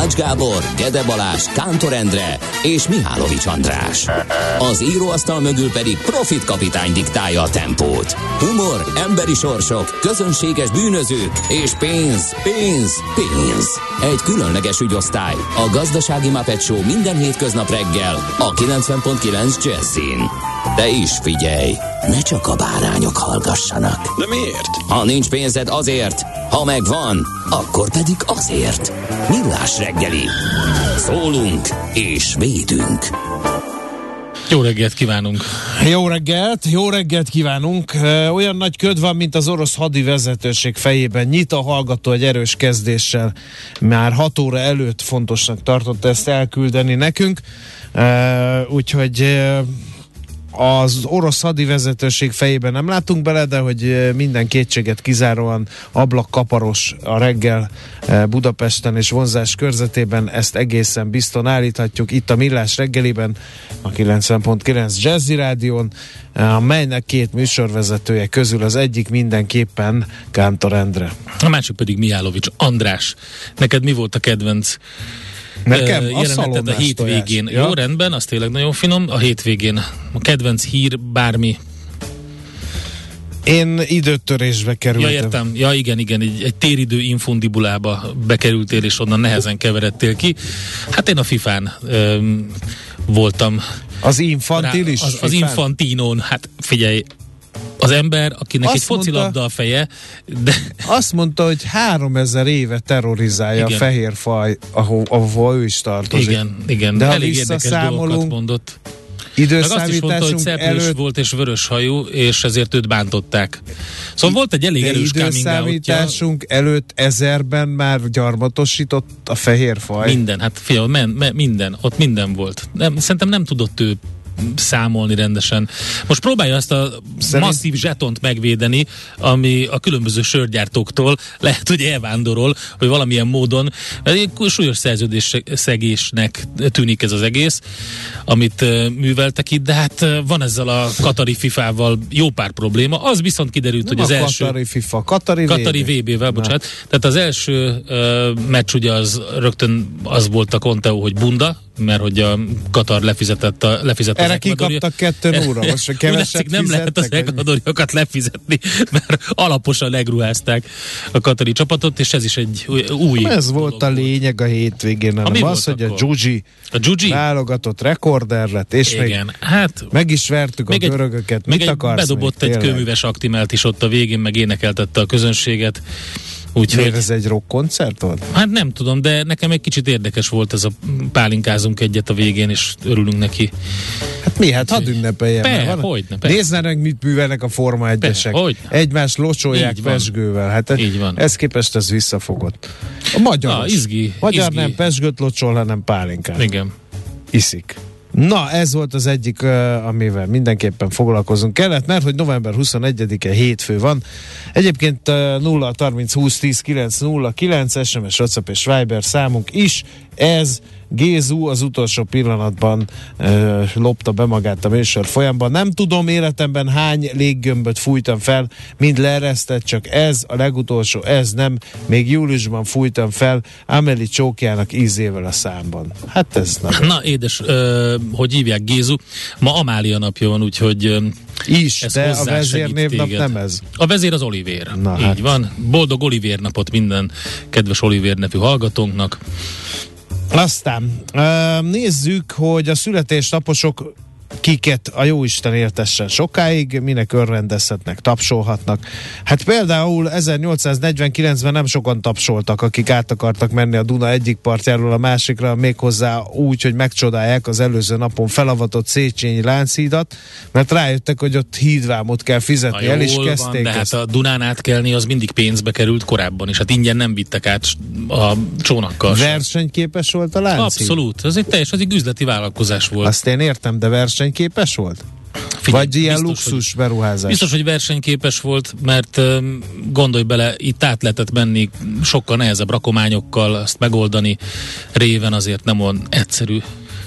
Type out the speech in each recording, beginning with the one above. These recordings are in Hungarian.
Ács Gábor, Gede Balázs, Kántor Endre és Mihálovics András. Az íróasztal mögül pedig Profit kapitány diktálja a tempót. Humor, emberi sorsok, közönséges bűnözők és pénz, pénz, pénz. Egy különleges ügyosztály. A Gazdasági Muppet Show minden hétköznap reggel a 90.9 Jazzin. De is figyelj, ne csak a bárányok hallgassanak. De miért? Ha nincs pénzed azért, ha megvan, akkor pedig azért. Millás reggeli. Szólunk és védünk. Jó reggelt kívánunk! Jó reggelt, jó reggelt kívánunk! Olyan nagy köd van, mint az orosz hadi vezetőség fejében. Nyit a hallgató egy erős kezdéssel. Már 6 óra előtt fontosnak tartotta ezt elküldeni nekünk. Úgyhogy az orosz hadivezetőség fejében nem látunk bele, de hogy minden kétséget kizáróan ablakkaparos a reggel Budapesten és vonzás körzetében, ezt egészen bizton állíthatjuk itt a Millás reggeliben, a 90.9 Jazzy Rádión, melynek két műsorvezetője közül az egyik mindenképpen Kántor Endre. A másik pedig Mihálovics András. Neked mi volt a kedvenc Nekem jeleneted a, a hétvégén. Ja. Jó, rendben, az tényleg nagyon finom. A hétvégén a kedvenc hír, bármi. Én időtörésbe kerültem. Ja, értem. Ja, igen, igen. Egy, egy téridő infundibulába bekerültél, és onnan nehezen keveredtél ki. Hát én a FIFA-n öm, voltam. Az infantilis? Az, az infantinón. Hát figyelj, az ember, akinek azt egy focilabda a feje, de... Azt mondta, hogy három ezer éve terrorizálja igen. a fehér faj, ahol, ahol ő is tartozik. Igen, igen. De Elég ha visszaszámolunk, mondott. Meg azt is mondta, hogy előtt... volt és vörös hajú, és ezért őt bántották. Szóval volt egy elég erős időszámításunk előtt ezerben már gyarmatosított a fehér faj. Minden, hát figyelj, men, men, minden, ott minden volt. Nem, szerintem nem tudott ő számolni rendesen. Most próbálja azt a Szerint... masszív zsetont megvédeni, ami a különböző sörgyártóktól lehet, hogy elvándorol, hogy valamilyen módon súlyos szerződés szegésnek tűnik ez az egész, amit műveltek itt, de hát van ezzel a Katari FIFA-val jó pár probléma. Az viszont kiderült, Nem hogy az első... Katari FIFA, Katari, Katari VB-vel, bocsánat. Tehát az első uh, meccs ugye az rögtön az volt a Conteo, hogy bunda, mert hogy a Katar lefizetett a, lefizetett Erre kikaptak kettő óra, most se keveset Nem lehet az ekvadoriakat lefizetni, mert alaposan legruházták a katari csapatot, és ez is egy új Ez volt a lényeg a hétvégén, hanem az, hogy a Gyugyi a Gyugyi válogatott rekorder lett, és Igen, még hát, meg is vertük a görögöket. Mit akarsz Bedobott még, egy kőműves aktimelt is ott a végén, meg énekeltette a közönséget. Úgyhogy... Miért ez egy rock koncert volt? Hát nem tudom, de nekem egy kicsit érdekes volt ez a pálinkázunk egyet a végén, és örülünk neki. Hát mi? Hát hadd ünnepeljen. Be, van, hogyne, Nézzenek, mit művelnek a Forma egyesek. Egymást locsolják pesgővel. Hát Így van. ez képest ez visszafogott. A magyar. Ah, izgi, magyar izgi. nem pesgőt locsol, hanem pálinkát. Igen. Iszik. Na, ez volt az egyik, amivel mindenképpen foglalkozunk kellett, mert hogy november 21-e hétfő van. Egyébként 0 30 20 10 9 0 9 SMS, WhatsApp és Viber számunk is. Ez Gézu az utolsó pillanatban ö, lopta be magát a műsor folyamban. Nem tudom életemben hány léggömböt fújtam fel, mind leeresztett, csak ez a legutolsó, ez nem. Még júliusban fújtam fel Ameli csókjának ízével a számban. Hát ez nagyon. Na édes, ö, hogy hívják Gézu, ma Amália napja van, úgyhogy ö, is, de a vezérnévnap nem ez. A vezér az Olivér. Na, Így hát. van. Boldog Olivér napot minden kedves Olivér nevű hallgatónknak. Aztán nézzük, hogy a születésnaposok kiket a jóisten éltessen sokáig, minek örrendezhetnek, tapsolhatnak. Hát például 1849-ben nem sokan tapsoltak, akik át akartak menni a Duna egyik partjáról a másikra, méghozzá úgy, hogy megcsodálják az előző napon felavatott Széchenyi Lánchídat, mert rájöttek, hogy ott hídvámot kell fizetni, el is kezdték van, de ezt. hát a Dunán átkelni az mindig pénzbe került korábban, és hát ingyen nem vittek át a csónakkal. Versenyképes volt a Lánchíd? Abszolút, ez egy teljes, az egy üzleti vállalkozás volt. Azt én értem, de versenyképes volt? Figyelj, Vagy ilyen biztos, hogy- luxus beruházás? Biztos, hogy versenyképes volt, mert gondolj bele, itt át lehetett menni sokkal nehezebb rakományokkal, azt megoldani réven azért nem olyan egyszerű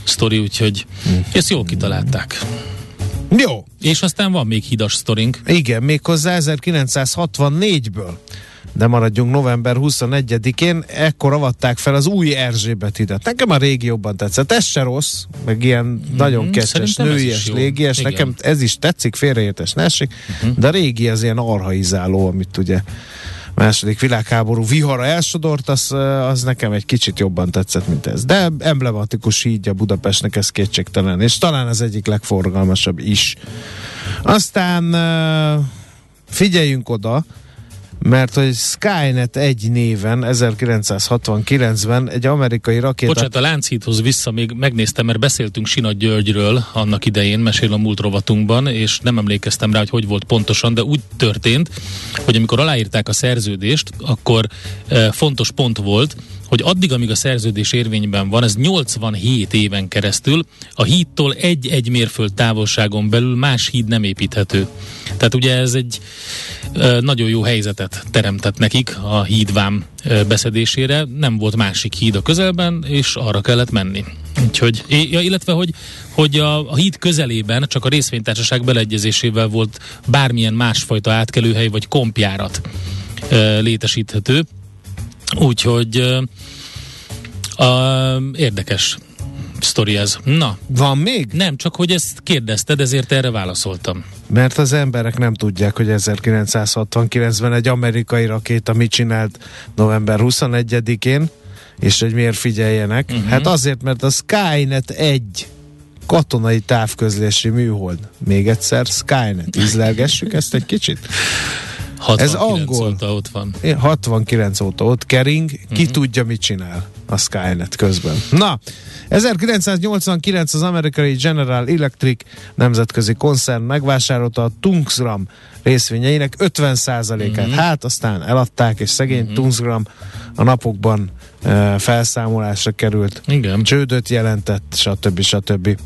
sztori, úgyhogy ezt jól kitalálták. Jó, És aztán van még hidas sztorink. igen, méghozzá 1964-ből. De maradjunk november 21-én, ekkor avatták fel az új Erzsébet hidat. Nekem a régi jobban tetszett. Ez se rossz, meg ilyen nagyon Mhm, szerintem ez nőies, légies. Igen. Nekem ez is tetszik, félreértés ne essék, de a régi az ilyen arhaizáló, amit ugye második világháború vihara elsodort, az, az nekem egy kicsit jobban tetszett, mint ez. De emblematikus hídja Budapestnek, ez kétségtelen, és talán az egyik legforgalmasabb is. Aztán figyeljünk oda, mert hogy Skynet egy néven 1969-ben egy amerikai rakéta Bocsánat, a Lánchídhoz vissza még megnéztem, mert beszéltünk Sinat Györgyről annak idején, mesél a múlt rovatunkban, és nem emlékeztem rá, hogy hogy volt pontosan, de úgy történt, hogy amikor aláírták a szerződést, akkor e, fontos pont volt, hogy addig, amíg a szerződés érvényben van, ez 87 éven keresztül, a hídtól egy-egy mérföld távolságon belül más híd nem építhető. Tehát ugye ez egy nagyon jó helyzetet teremtett nekik a hídvám beszedésére. Nem volt másik híd a közelben, és arra kellett menni. Úgyhogy, ja, illetve, hogy, hogy a, a híd közelében csak a részvénytársaság beleegyezésével volt bármilyen másfajta átkelőhely vagy kompjárat létesíthető. Úgyhogy a, érdekes sztori ez. Na, van még? nem, csak hogy ezt kérdezted, ezért erre válaszoltam. Mert az emberek nem tudják, hogy 1969-ben egy amerikai rakéta mit csinált november 21-én, és hogy miért figyeljenek. Uh-huh. Hát azért, mert a Skynet egy katonai távközlési műhold. Még egyszer Skynet. Ízlelgessük ezt egy kicsit. 69 angol. óta ott van. 69 óta ott kering, ki uh-huh. tudja, mit csinál a Skynet közben. Na, 1989 az amerikai General Electric nemzetközi koncern megvásárolta a Tungsram részvényeinek 50%-át. Uh-huh. Hát aztán eladták, és szegény uh-huh. Tungsram a napokban uh, felszámolásra került. Igen. Csődöt jelentett, stb. stb.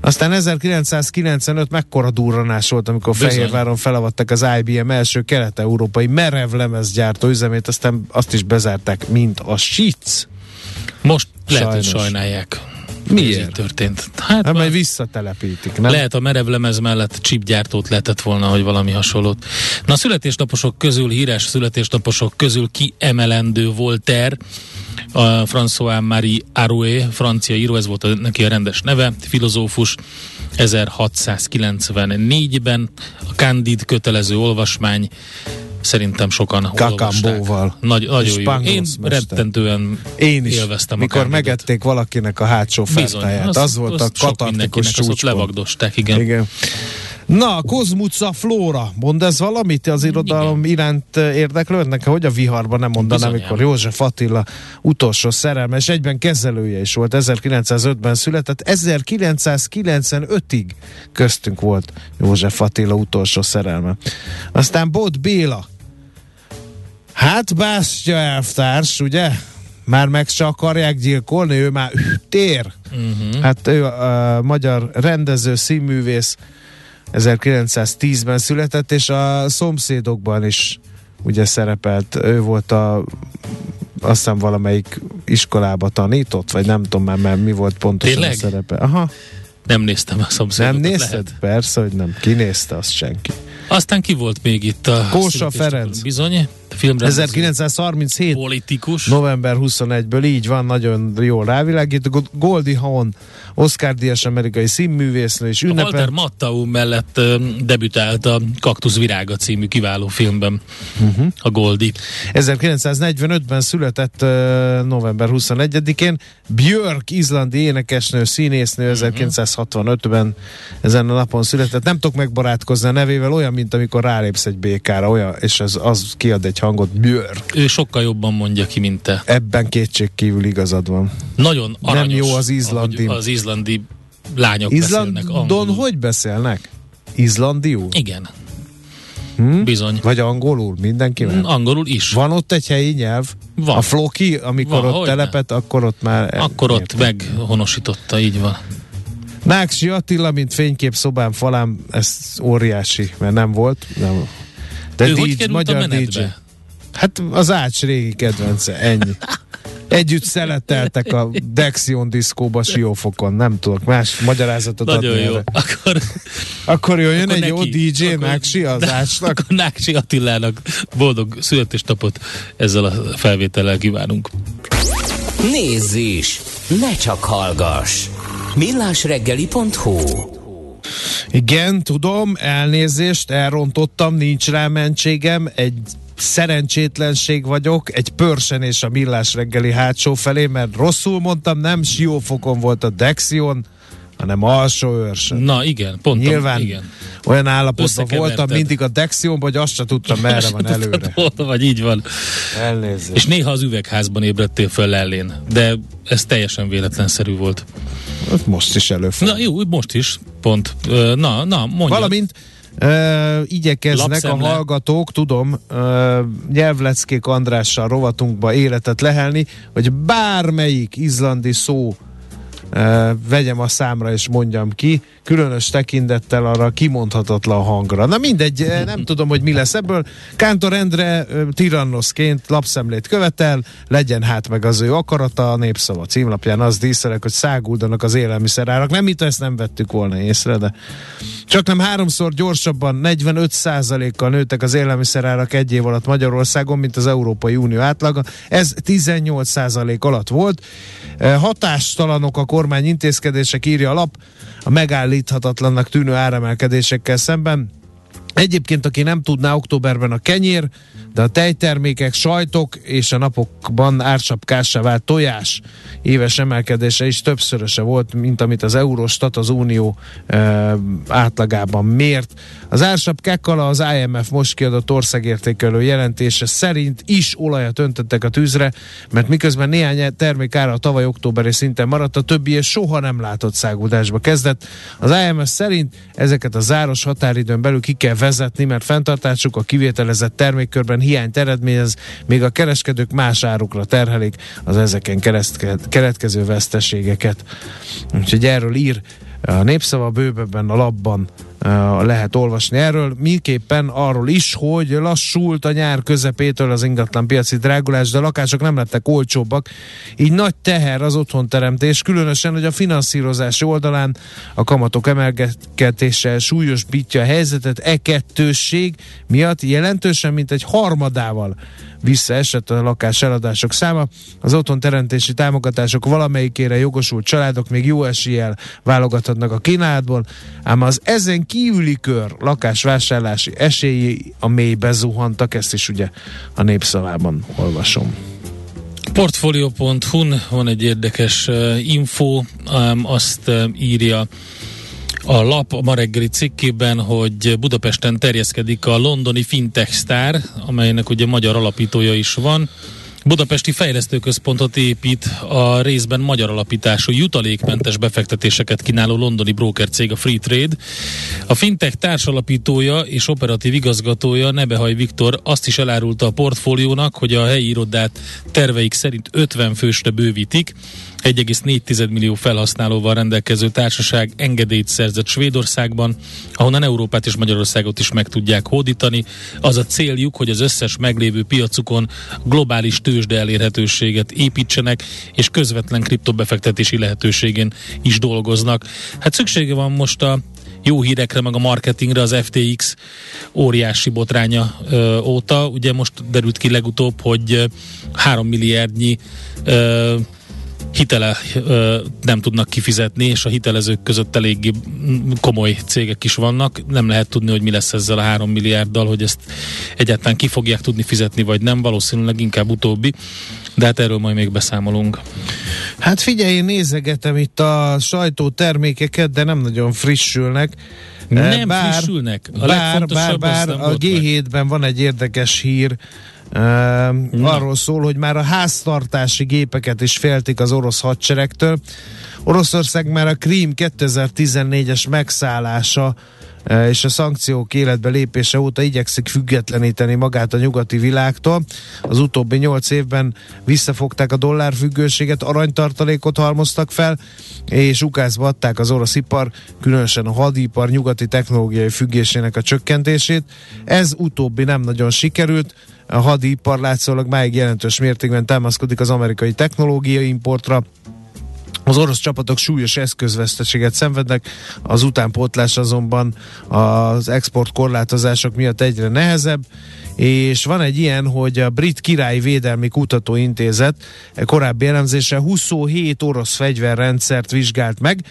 Aztán 1995 mekkora durranás volt, amikor Bizony. Fehérváron felavattak az IBM első kelet-európai merevlemezgyártó üzemét, aztán azt is bezárták, mint a SIC. Most lehet, Sajnos. hogy sajnálják. Miért? Ez így történt. Hát, Hát majd visszatelepítik, nem? lehet a merevlemez mellett chipgyártót lehetett volna, hogy valami hasonlót. Na a születésnaposok közül, híres születésnaposok közül kiemelendő Voltaire, a François-Marie Arouet, francia író, ez volt a, neki a rendes neve, filozófus, 1694-ben a Candid kötelező olvasmány szerintem sokan Kakambóval. Nagy, nagyon jó. Én rettentően Én is, élveztem a mikor Candidot. megették valakinek a hátsó fertáját. Az, az volt a sok katartikus csúcspont. levagdosták, igen. Igen. Na, Kozmuca Flóra, mond ez valamit az irodalom iránt eh, érdeklődnek? Hogy a viharban nem mondanám, Bizonyám. amikor József Attila utolsó szerelme, és egyben kezelője is volt. 1905-ben született, 1995-ig köztünk volt József Attila utolsó szerelme. Aztán Bot Béla. Hát Bástya elvtárs, ugye? Már meg se akarják gyilkolni, ő már üh, tér. Uh-huh. Hát ő a, a magyar rendező, színművész 1910-ben született, és a szomszédokban is ugye szerepelt. Ő volt a azt hiszem valamelyik iskolába tanított, vagy nem tudom már, mert mi volt pontosan Tényleg? a szerepe. Aha, Nem néztem a szomszédokat. nem nézted? Lehet. Persze, hogy nem. Ki nézte azt senki. Aztán ki volt még itt a Kósa? Ferenc. Bizony. Filmrendező, 1937 politikus. november 21-ből így van, nagyon jól rávilágít. Goldie Hawn, Oscar Díjas amerikai színművésznő és A Walter ünnepel. Mattau mellett debütált a Kaktusz virága című kiváló filmben uh-huh. a Goldi. 1945-ben született november 21-én. Björk, izlandi énekesnő, színésznő 1965-ben ezen a napon született. Nem tudok megbarátkozni a nevével, olyan, mint amikor rálépsz egy békára, olyan, és az, az kiad egy hangot, Björk. Ő sokkal jobban mondja ki, mint te. Ebben kétség kívül igazad van. Nagyon aranyos. jó az izlandi. Az izlandi lányok beszélnek Izlandon angolul. hogy beszélnek? Izlandiul? Igen. Hm? Bizony. Vagy angolul? Mindenkivel? Angolul is. Van ott egy helyi nyelv? Van. A floki, amikor Van, ott telepet, akkor ott már... Akkor ott értem. meghonosította, így van. Náksi Attila, mint fénykép szobám falám, ez óriási, mert nem volt. Nem. De ő hogy DJ, került a magyar DJ. Hát az Ács régi kedvence, ennyi. Együtt szeleteltek a Dexion diszkóba Siófokon, nem tudok más magyarázatot Nagyon adni jó. erre. Akkor, Akkor jöjjön akkor egy jó neki. DJ Akkor- Náksi az Ácsnak. Akkor Náksi Attilának boldog születésnapot ezzel a felvétellel kívánunk. Nézz is! Ne csak hallgass! millásreggeli.hu Igen, tudom, elnézést, elrontottam, nincs rá mentségem, egy szerencsétlenség vagyok, egy pörsenés a millás reggeli hátsó felé, mert rosszul mondtam, nem siófokon volt a Dexion, hanem alsó őrsön. Na igen, pont. Nyilván Igen. olyan állapotban voltam mindig a Dexionban, hogy azt se tudtam, merre van előre. Hol vagy így van. Elnézést. És néha az üvegházban ébredtél föl ellén, de ez teljesen véletlenszerű volt. Most is előfordul. Na jó, most is, pont. Na, na, mondja. Valamint ö, igyekeznek Lapszemle. a hallgatók, tudom, ö, nyelvleckék Andrással rovatunkba életet lehelni, hogy bármelyik izlandi szó vegyem a számra és mondjam ki, különös tekintettel arra kimondhatatlan hangra. Na mindegy, nem tudom, hogy mi lesz ebből. Kántor Endre tirannoszként lapszemlét követel, legyen hát meg az ő akarata, a népszava címlapján az díszelek, hogy száguldanak az élelmiszerárak. Nem, mint ezt nem vettük volna észre, de csak nem háromszor gyorsabban 45%-kal nőttek az élelmiszerárak egy év alatt Magyarországon, mint az Európai Unió átlaga. Ez 18% alatt volt. Hatástalanok a kormány intézkedések, írja a lap, a megállíthatatlannak tűnő áremelkedésekkel szemben. Egyébként, aki nem tudná, októberben a kenyér, de a tejtermékek, sajtok és a napokban ársapkássá vált tojás éves emelkedése is többszöröse volt, mint amit az Eurostat az Unió e, átlagában mért. Az ársapkákkal az IMF most kiadott országértékelő jelentése szerint is olajat öntöttek a tűzre, mert miközben néhány termék ára a tavaly októberi szinten maradt, a többi és soha nem látott száguldásba kezdett. Az IMF szerint ezeket a záros határidőn belül ki kell vezetni, mert fenntartásuk a kivételezett termékkörben hiányt eredményez, még a kereskedők más árukra terhelik az ezeken keresztke- keletkező veszteségeket. Úgyhogy erről ír a népszava bővebben a labban lehet olvasni erről. Miképpen arról is, hogy lassult a nyár közepétől az ingatlan piaci drágulás, de a lakások nem lettek olcsóbbak, így nagy teher az otthonteremtés, különösen, hogy a finanszírozási oldalán a kamatok emelkedése súlyosbítja a helyzetet, e kettősség miatt jelentősen, mint egy harmadával visszaesett a lakás eladások száma. Az otthonteremtési támogatások valamelyikére jogosult családok még jó eséllyel válogathatnak a kínálatból, ám az ezen kívüli kör lakásvásárlási esélyi a mélybe zuhantak, ezt is ugye a népszavában olvasom. Portfolio.hu-n van egy érdekes uh, info, um, azt uh, írja a lap a ma reggeli cikkében, hogy Budapesten terjeszkedik a londoni Fintech Star, amelynek ugye magyar alapítója is van. Budapesti Fejlesztőközpontot épít a részben magyar alapítású jutalékmentes befektetéseket kínáló londoni brokercég a Free Trade. A fintech társalapítója és operatív igazgatója Nebehaj Viktor azt is elárulta a portfóliónak, hogy a helyi irodát terveik szerint 50 fősre bővítik. 1,4 millió felhasználóval rendelkező társaság engedélyt szerzett Svédországban, ahonnan Európát és Magyarországot is meg tudják hódítani. Az a céljuk, hogy az összes meglévő piacukon globális tőzsde elérhetőséget építsenek, és közvetlen kriptobefektetési lehetőségén is dolgoznak. Hát szüksége van most a jó hírekre, meg a marketingre az FTX óriási botránya ö, óta. Ugye most derült ki legutóbb, hogy 3 milliárdnyi ö, hitele nem tudnak kifizetni, és a hitelezők között eléggé komoly cégek is vannak. Nem lehet tudni, hogy mi lesz ezzel a három milliárddal, hogy ezt egyáltalán ki fogják tudni fizetni, vagy nem. Valószínűleg inkább utóbbi, de hát erről majd még beszámolunk. Hát figyelj, én nézegetem itt a sajtótermékeket, de nem nagyon frissülnek. Nem bár, frissülnek. A bár, bár, bár a G7-ben van egy érdekes hír, Uh, arról szól, hogy már a háztartási gépeket is féltik az orosz hadseregtől. Oroszország már a Krím 2014-es megszállása és a szankciók életbe lépése óta igyekszik függetleníteni magát a nyugati világtól. Az utóbbi nyolc évben visszafogták a dollárfüggőséget, aranytartalékot halmoztak fel, és ukázba adták az orosz ipar, különösen a hadipar nyugati technológiai függésének a csökkentését. Ez utóbbi nem nagyon sikerült, a hadipar látszólag máig jelentős mértékben támaszkodik az amerikai technológiai importra, az orosz csapatok súlyos eszközveszteséget szenvednek, az utánpótlás azonban az export korlátozások miatt egyre nehezebb, és van egy ilyen, hogy a Brit Király Védelmi Kutatóintézet korábbi elemzése 27 orosz fegyverrendszert vizsgált meg,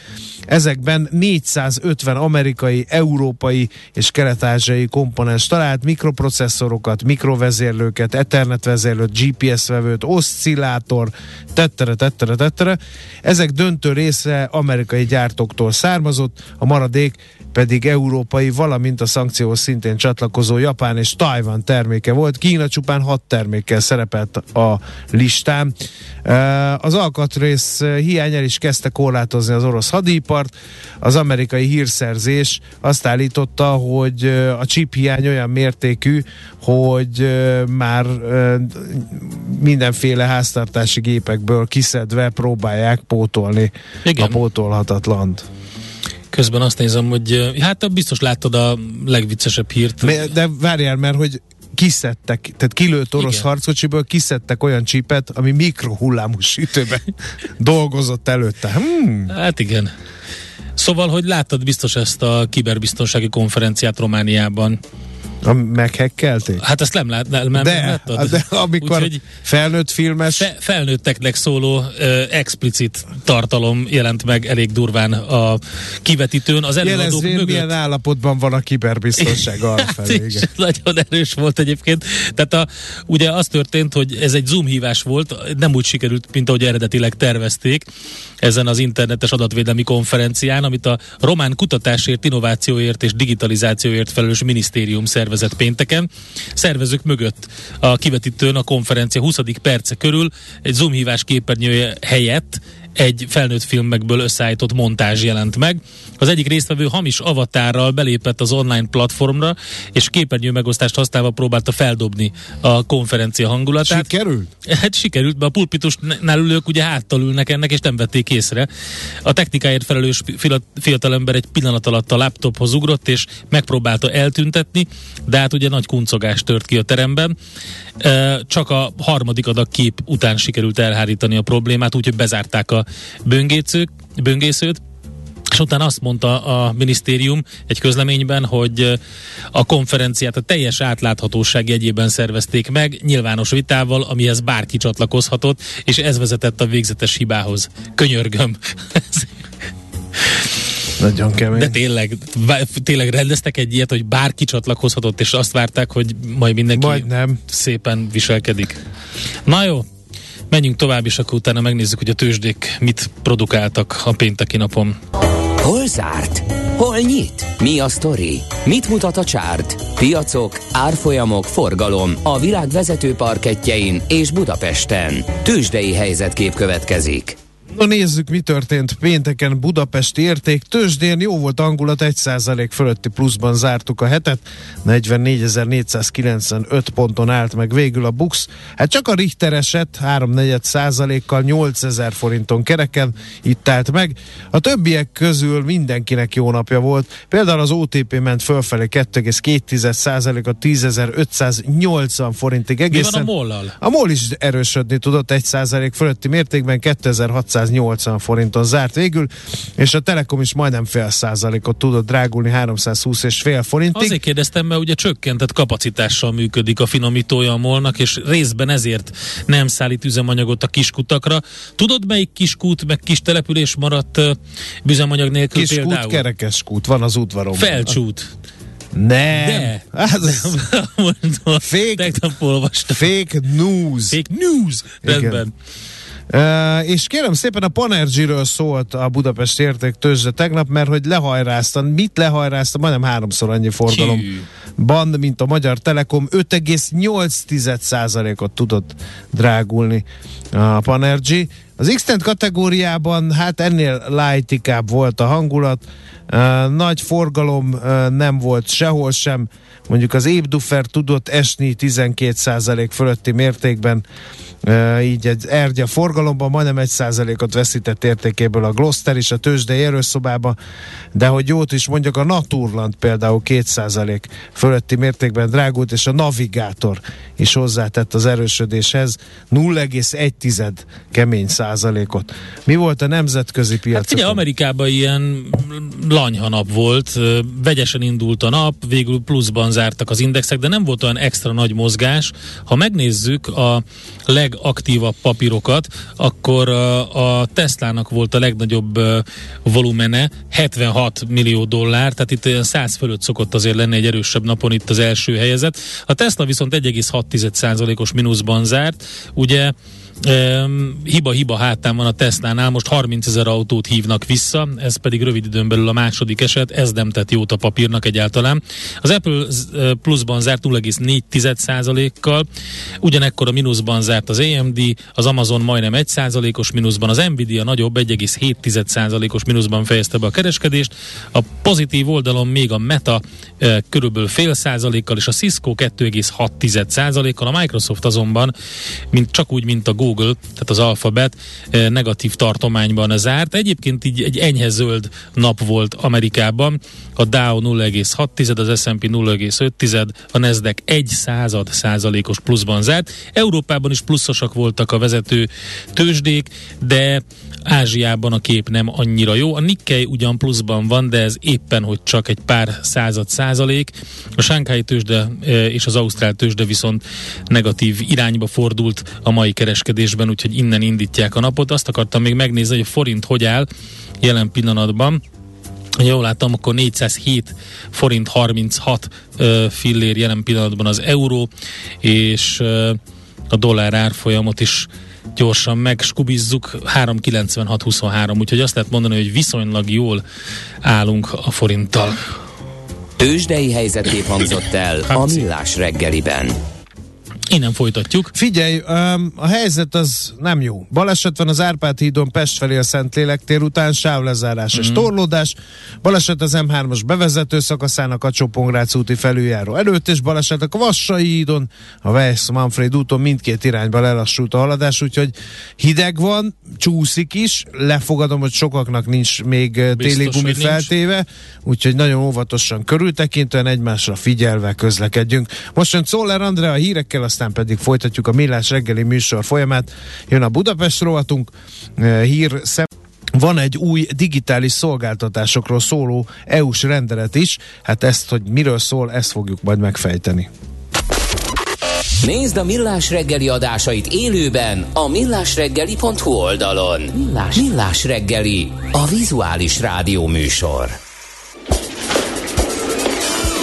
ezekben 450 amerikai, európai és kelet-ázsiai komponens talált mikroprocesszorokat, mikrovezérlőket, Ethernet vezérlőt, GPS vevőt, oszcillátor, tettere, tettere, tettere. Ezek döntő része amerikai gyártóktól származott, a maradék pedig európai, valamint a szankcióhoz szintén csatlakozó Japán és Tajvan terméke volt. Kína csupán hat termékkel szerepelt a listán. Az alkatrész hiány el is kezdte korlátozni az orosz hadipart. Az amerikai hírszerzés azt állította, hogy a chip hiány olyan mértékű, hogy már mindenféle háztartási gépekből kiszedve próbálják pótolni Igen. a pótolhatatlant. Közben azt nézem, hogy hát biztos láttad a legviccesebb hírt. De várjál, mert hogy kiszedtek, tehát kilőtt orosz Igen. harckocsiból kiszedtek olyan csipet, ami mikrohullámú sütőben dolgozott előtte. Hmm. Hát igen. Szóval, hogy láttad biztos ezt a kiberbiztonsági konferenciát Romániában. A meghekkelték? Hát ezt nem, lát, nem, nem de, láttad? De amikor Úgyhogy felnőtt filmes... Fe, felnőtteknek szóló ö, explicit tartalom jelent meg elég durván a kivetítőn. Az előadók mögött... milyen állapotban van a kiberbiztonság arra hát felé. Hát nagyon erős volt egyébként. Tehát a, ugye az történt, hogy ez egy Zoom hívás volt, nem úgy sikerült, mint ahogy eredetileg tervezték ezen az internetes adatvédelmi konferencián, amit a Román Kutatásért, Innovációért és Digitalizációért felelős minisztérium szervezett szervezett pénteken. Szervezők mögött a kivetítőn a konferencia 20. perce körül egy Zoom hívás képernyője helyett egy felnőtt filmekből összeállított montázs jelent meg. Az egyik résztvevő hamis avatárral belépett az online platformra, és képernyő megosztást használva próbálta feldobni a konferencia hangulatát. Sikerült? Hát sikerült, mert a pulpitusnál ülők ugye háttal ülnek ennek, és nem vették észre. A technikáért felelős fiatalember egy pillanat alatt a laptophoz ugrott, és megpróbálta eltüntetni, de hát ugye nagy kuncogást tört ki a teremben. Csak a harmadik adag kép után sikerült elhárítani a problémát, úgyhogy bezárták a böngészők, böngészőt, és utána azt mondta a minisztérium egy közleményben, hogy a konferenciát a teljes átláthatóság jegyében szervezték meg, nyilvános vitával, amihez bárki csatlakozhatott, és ez vezetett a végzetes hibához. Könyörgöm. Nagyon kemény. De tényleg, tényleg rendeztek egy ilyet, hogy bárki csatlakozhatott, és azt várták, hogy majd mindenki majd nem. szépen viselkedik. Na jó, menjünk tovább, és akkor utána megnézzük, hogy a tőzsdék mit produkáltak a pénteki napon. Hol zárt? Hol nyit? Mi a sztori? Mit mutat a csárt? Piacok, árfolyamok, forgalom a világ vezető parketjein és Budapesten. Tősdei helyzetkép következik. Na nézzük, mi történt pénteken Budapesti érték. Tőzsdén jó volt angulat, 1% fölötti pluszban zártuk a hetet. 44.495 ponton állt meg végül a Bux. Hát csak a Richter eset 3% kal 8000 forinton kereken itt állt meg. A többiek közül mindenkinek jó napja volt. Például az OTP ment fölfelé 2,2 a 10.580 forintig egészen. Mi van a mollal? A MOL is erősödni tudott 1% fölötti mértékben 2600 680 forinton zárt végül, és a Telekom is majdnem fél százalékot tudott drágulni 320 és fél forintig. Azért kérdeztem, mert ugye csökkentett kapacitással működik a finomítója a molnak, és részben ezért nem szállít üzemanyagot a kiskutakra. Tudod, melyik kiskút, meg kis település maradt üzemanyag nélkül Kiskút, például? kerekeskút, van az udvaron. Felcsút. Nem. De. Az Mondom, Fake- fake news. Fake news. Igen. Uh, és kérem szépen a Panergy-ről szólt a Budapest érték tőzsde tegnap, mert hogy lehajrázta, mit lehajrázta, majdnem háromszor annyi forgalom Hű. band, mint a Magyar Telekom, 5,8%-ot tudott drágulni a Panergy. Az x kategóriában hát ennél lightikább volt a hangulat, Uh, nagy forgalom uh, nem volt sehol sem, mondjuk az Ébdufer tudott esni 12% fölötti mértékben, így egy Erdja forgalomban majdnem 1%-ot veszített értékéből a Gloster is a tőzsdei erőszobába, de hogy jót is mondjak, a Naturland például 2% fölötti mértékben drágult, és a Navigátor is hozzátett az erősödéshez 0,1 kemény százalékot. Mi volt a nemzetközi Hát piacon? ugye Amerikában ilyen lanyha nap volt, vegyesen indult a nap, végül pluszban zártak az indexek, de nem volt olyan extra nagy mozgás. Ha megnézzük a legaktívabb papírokat, akkor a, Teslának volt a legnagyobb volumene, 76 millió dollár, tehát itt olyan 100 fölött szokott azért lenni egy erősebb napon itt az első helyezett. A Tesla viszont 1,6%-os mínuszban zárt, ugye hiba-hiba hátán van a Tesla-nál, most 30 ezer autót hívnak vissza, ez pedig rövid időn belül a második eset, ez nem tett jót a papírnak egyáltalán. Az Apple pluszban zárt 0,4%-kal, ugyanekkor a mínuszban zárt az AMD, az Amazon majdnem 1%-os mínuszban, az Nvidia nagyobb 1,7%-os mínuszban fejezte be a kereskedést, a pozitív oldalon még a Meta körülbelül fél százalékkal, és a Cisco 2,6%-kal, a Microsoft azonban, mint csak úgy, mint a Google, tehát az Alphabet negatív tartományban zárt. Egyébként így egy enyhe zöld nap volt Amerikában, a Dow 0,6, az S&P 0,5, a Nasdaq 1 század százalékos pluszban zárt. Európában is pluszosak voltak a vezető tőzsdék, de Ázsiában a kép nem annyira jó. A Nikkei ugyan pluszban van, de ez éppen, hogy csak egy pár század százalék. A Sánkhái tőzsde e, és az Ausztrál tőzsde viszont negatív irányba fordult a mai kereskedésben, úgyhogy innen indítják a napot. Azt akartam még megnézni, hogy a forint hogy áll jelen pillanatban. Ha jól láttam, akkor 407 forint 36 ö, fillér jelen pillanatban az euró, és ö, a dollár árfolyamot is gyorsan megskubizzuk, 396.23, úgyhogy azt lehet mondani, hogy viszonylag jól állunk a forinttal. Tőzsdei helyzetkép hangzott el a Millás reggeliben. Innen folytatjuk. Figyelj, a helyzet az nem jó. Baleset van az Árpád hídon Pest felé a Szentlélek tér után, sávlezárás és torlódás. Baleset az M3-as bevezető szakaszán a kacsó úti felüljáró előtt, és baleset a Vassai hídon, a Weiss Manfred úton mindkét irányba lelassult a haladás, úgyhogy hideg van, csúszik is, lefogadom, hogy sokaknak nincs még Biztos, téli gumi feltéve, úgyhogy nagyon óvatosan körültekintően egymásra figyelve közlekedjünk. Most jön Czoller Andrea a hírekkel, aztán pedig folytatjuk a Millás reggeli műsor folyamát. Jön a Budapest rovatunk, eh, hír szem van egy új digitális szolgáltatásokról szóló EU-s rendelet is. Hát ezt, hogy miről szól, ezt fogjuk majd megfejteni. Nézd a Millás reggeli adásait élőben a millásreggeli.hu oldalon. Millás, Millás reggeli, a vizuális rádió műsor.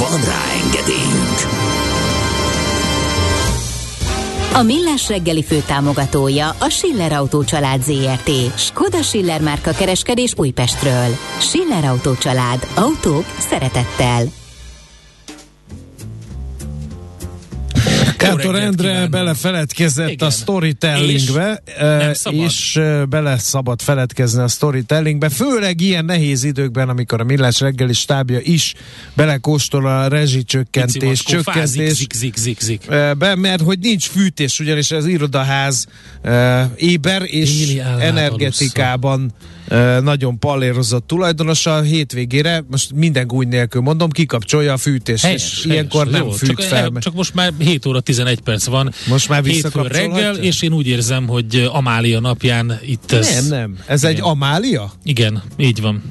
Van rá engedélyünk! A Millás reggeli főtámogatója a Schiller Autó család ZRT. Skoda Schiller márka kereskedés Újpestről. Schiller Autó család. Autók szeretettel. Kántor Endre belefeledkezett Igen. a storytellingbe, és, és bele szabad feledkezni a storytellingbe, főleg ilyen nehéz időkben, amikor a millás reggeli stábja is belekóstol a rezsicsökkentés, csökkentés. Zik, zik, zik, zik. Be, mert hogy nincs fűtés, ugyanis az irodaház éber és energetikában nagyon pallérozott tulajdonosa a hétvégére, most minden gúny nélkül mondom, kikapcsolja a fűtést, helyes, és helyes, ilyenkor nem jó, fűt csak, fel. Csak most már 7 óra 11 perc van. Most már reggel, és én úgy érzem, hogy Amália napján itt ez... Nem, nem. Ez igen. egy Amália? Igen, így van.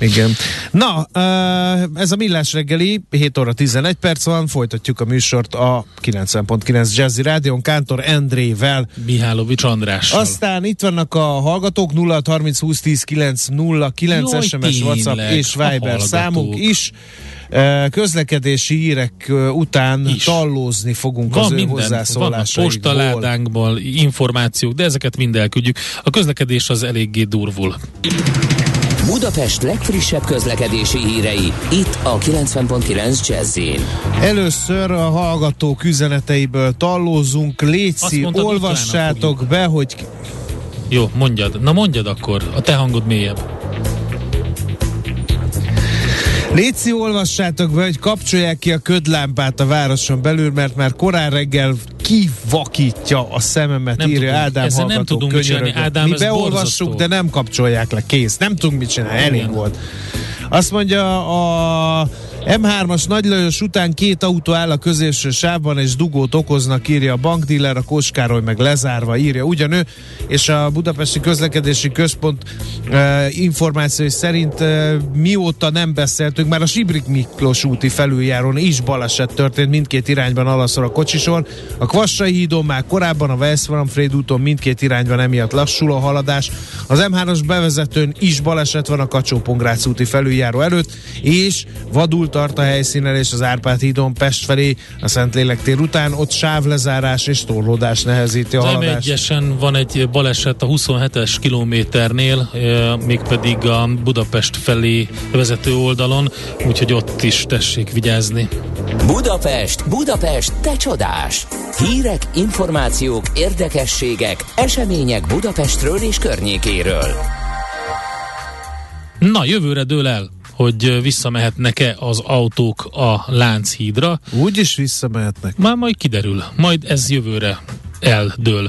Igen. Na, ez a Millás reggeli, 7 óra 11 perc van, folytatjuk a műsort a 90.9 Jazzy Rádion, Kántor Endrével. Mihálovics Andrással. Aztán itt vannak a hallgatók, 0 30 20 10 9 0 9 Jaj, SMS, tényleg, WhatsApp és Viber számunk is. Közlekedési hírek után is. tallózni fogunk van az minden, ő hozzászólásaikból. postaládánkból információk, de ezeket mind elküldjük. A közlekedés az eléggé durvul. Budapest legfrissebb közlekedési hírei, itt a 90.9 jazz Először a hallgatók üzeneteiből tallózunk, Léci, mondtad, olvassátok be, hogy... Jó, mondjad. Na mondjad akkor, a te hangod mélyebb. Léci, olvassátok be, hogy kapcsolják ki a ködlámpát a városon belül, mert már korán reggel kivakítja a szememet, nem írja tudunk, Ádám hallgató nem tudunk mit Ádám, Mi beolvassuk, borzasztó. de nem kapcsolják le, kész. Nem tudunk mit csinálni, elég volt. Azt mondja a M3-as nagylajos után két autó áll a középső sávban, és dugót okoznak, írja a bankdíler, a Koskároly meg lezárva, írja ugyanő, és a Budapesti Közlekedési Központ uh, információi szerint uh, mióta nem beszéltünk, már a Sibrik Miklós úti felüljárón is baleset történt, mindkét irányban alaszol a kocsisor. A Kvassai hídon már korábban a Westframfred úton mindkét irányban emiatt lassul a haladás. Az M3-as bevezetőn is baleset van a kacsó úti felüljáró előtt, és vadul tart a helyszínen és az Árpád hídon Pest felé a Szentlélek tér után, ott sávlezárás és torlódás nehezíti a haladást. Egyesen van egy baleset a 27-es kilométernél, mégpedig a Budapest felé vezető oldalon, úgyhogy ott is tessék vigyázni. Budapest, Budapest, te csodás! Hírek, információk, érdekességek, események Budapestről és környékéről. Na, jövőre dől el hogy visszamehetnek-e az autók a Lánchídra. Úgy is visszamehetnek. Már majd kiderül. Majd ez jövőre eldől.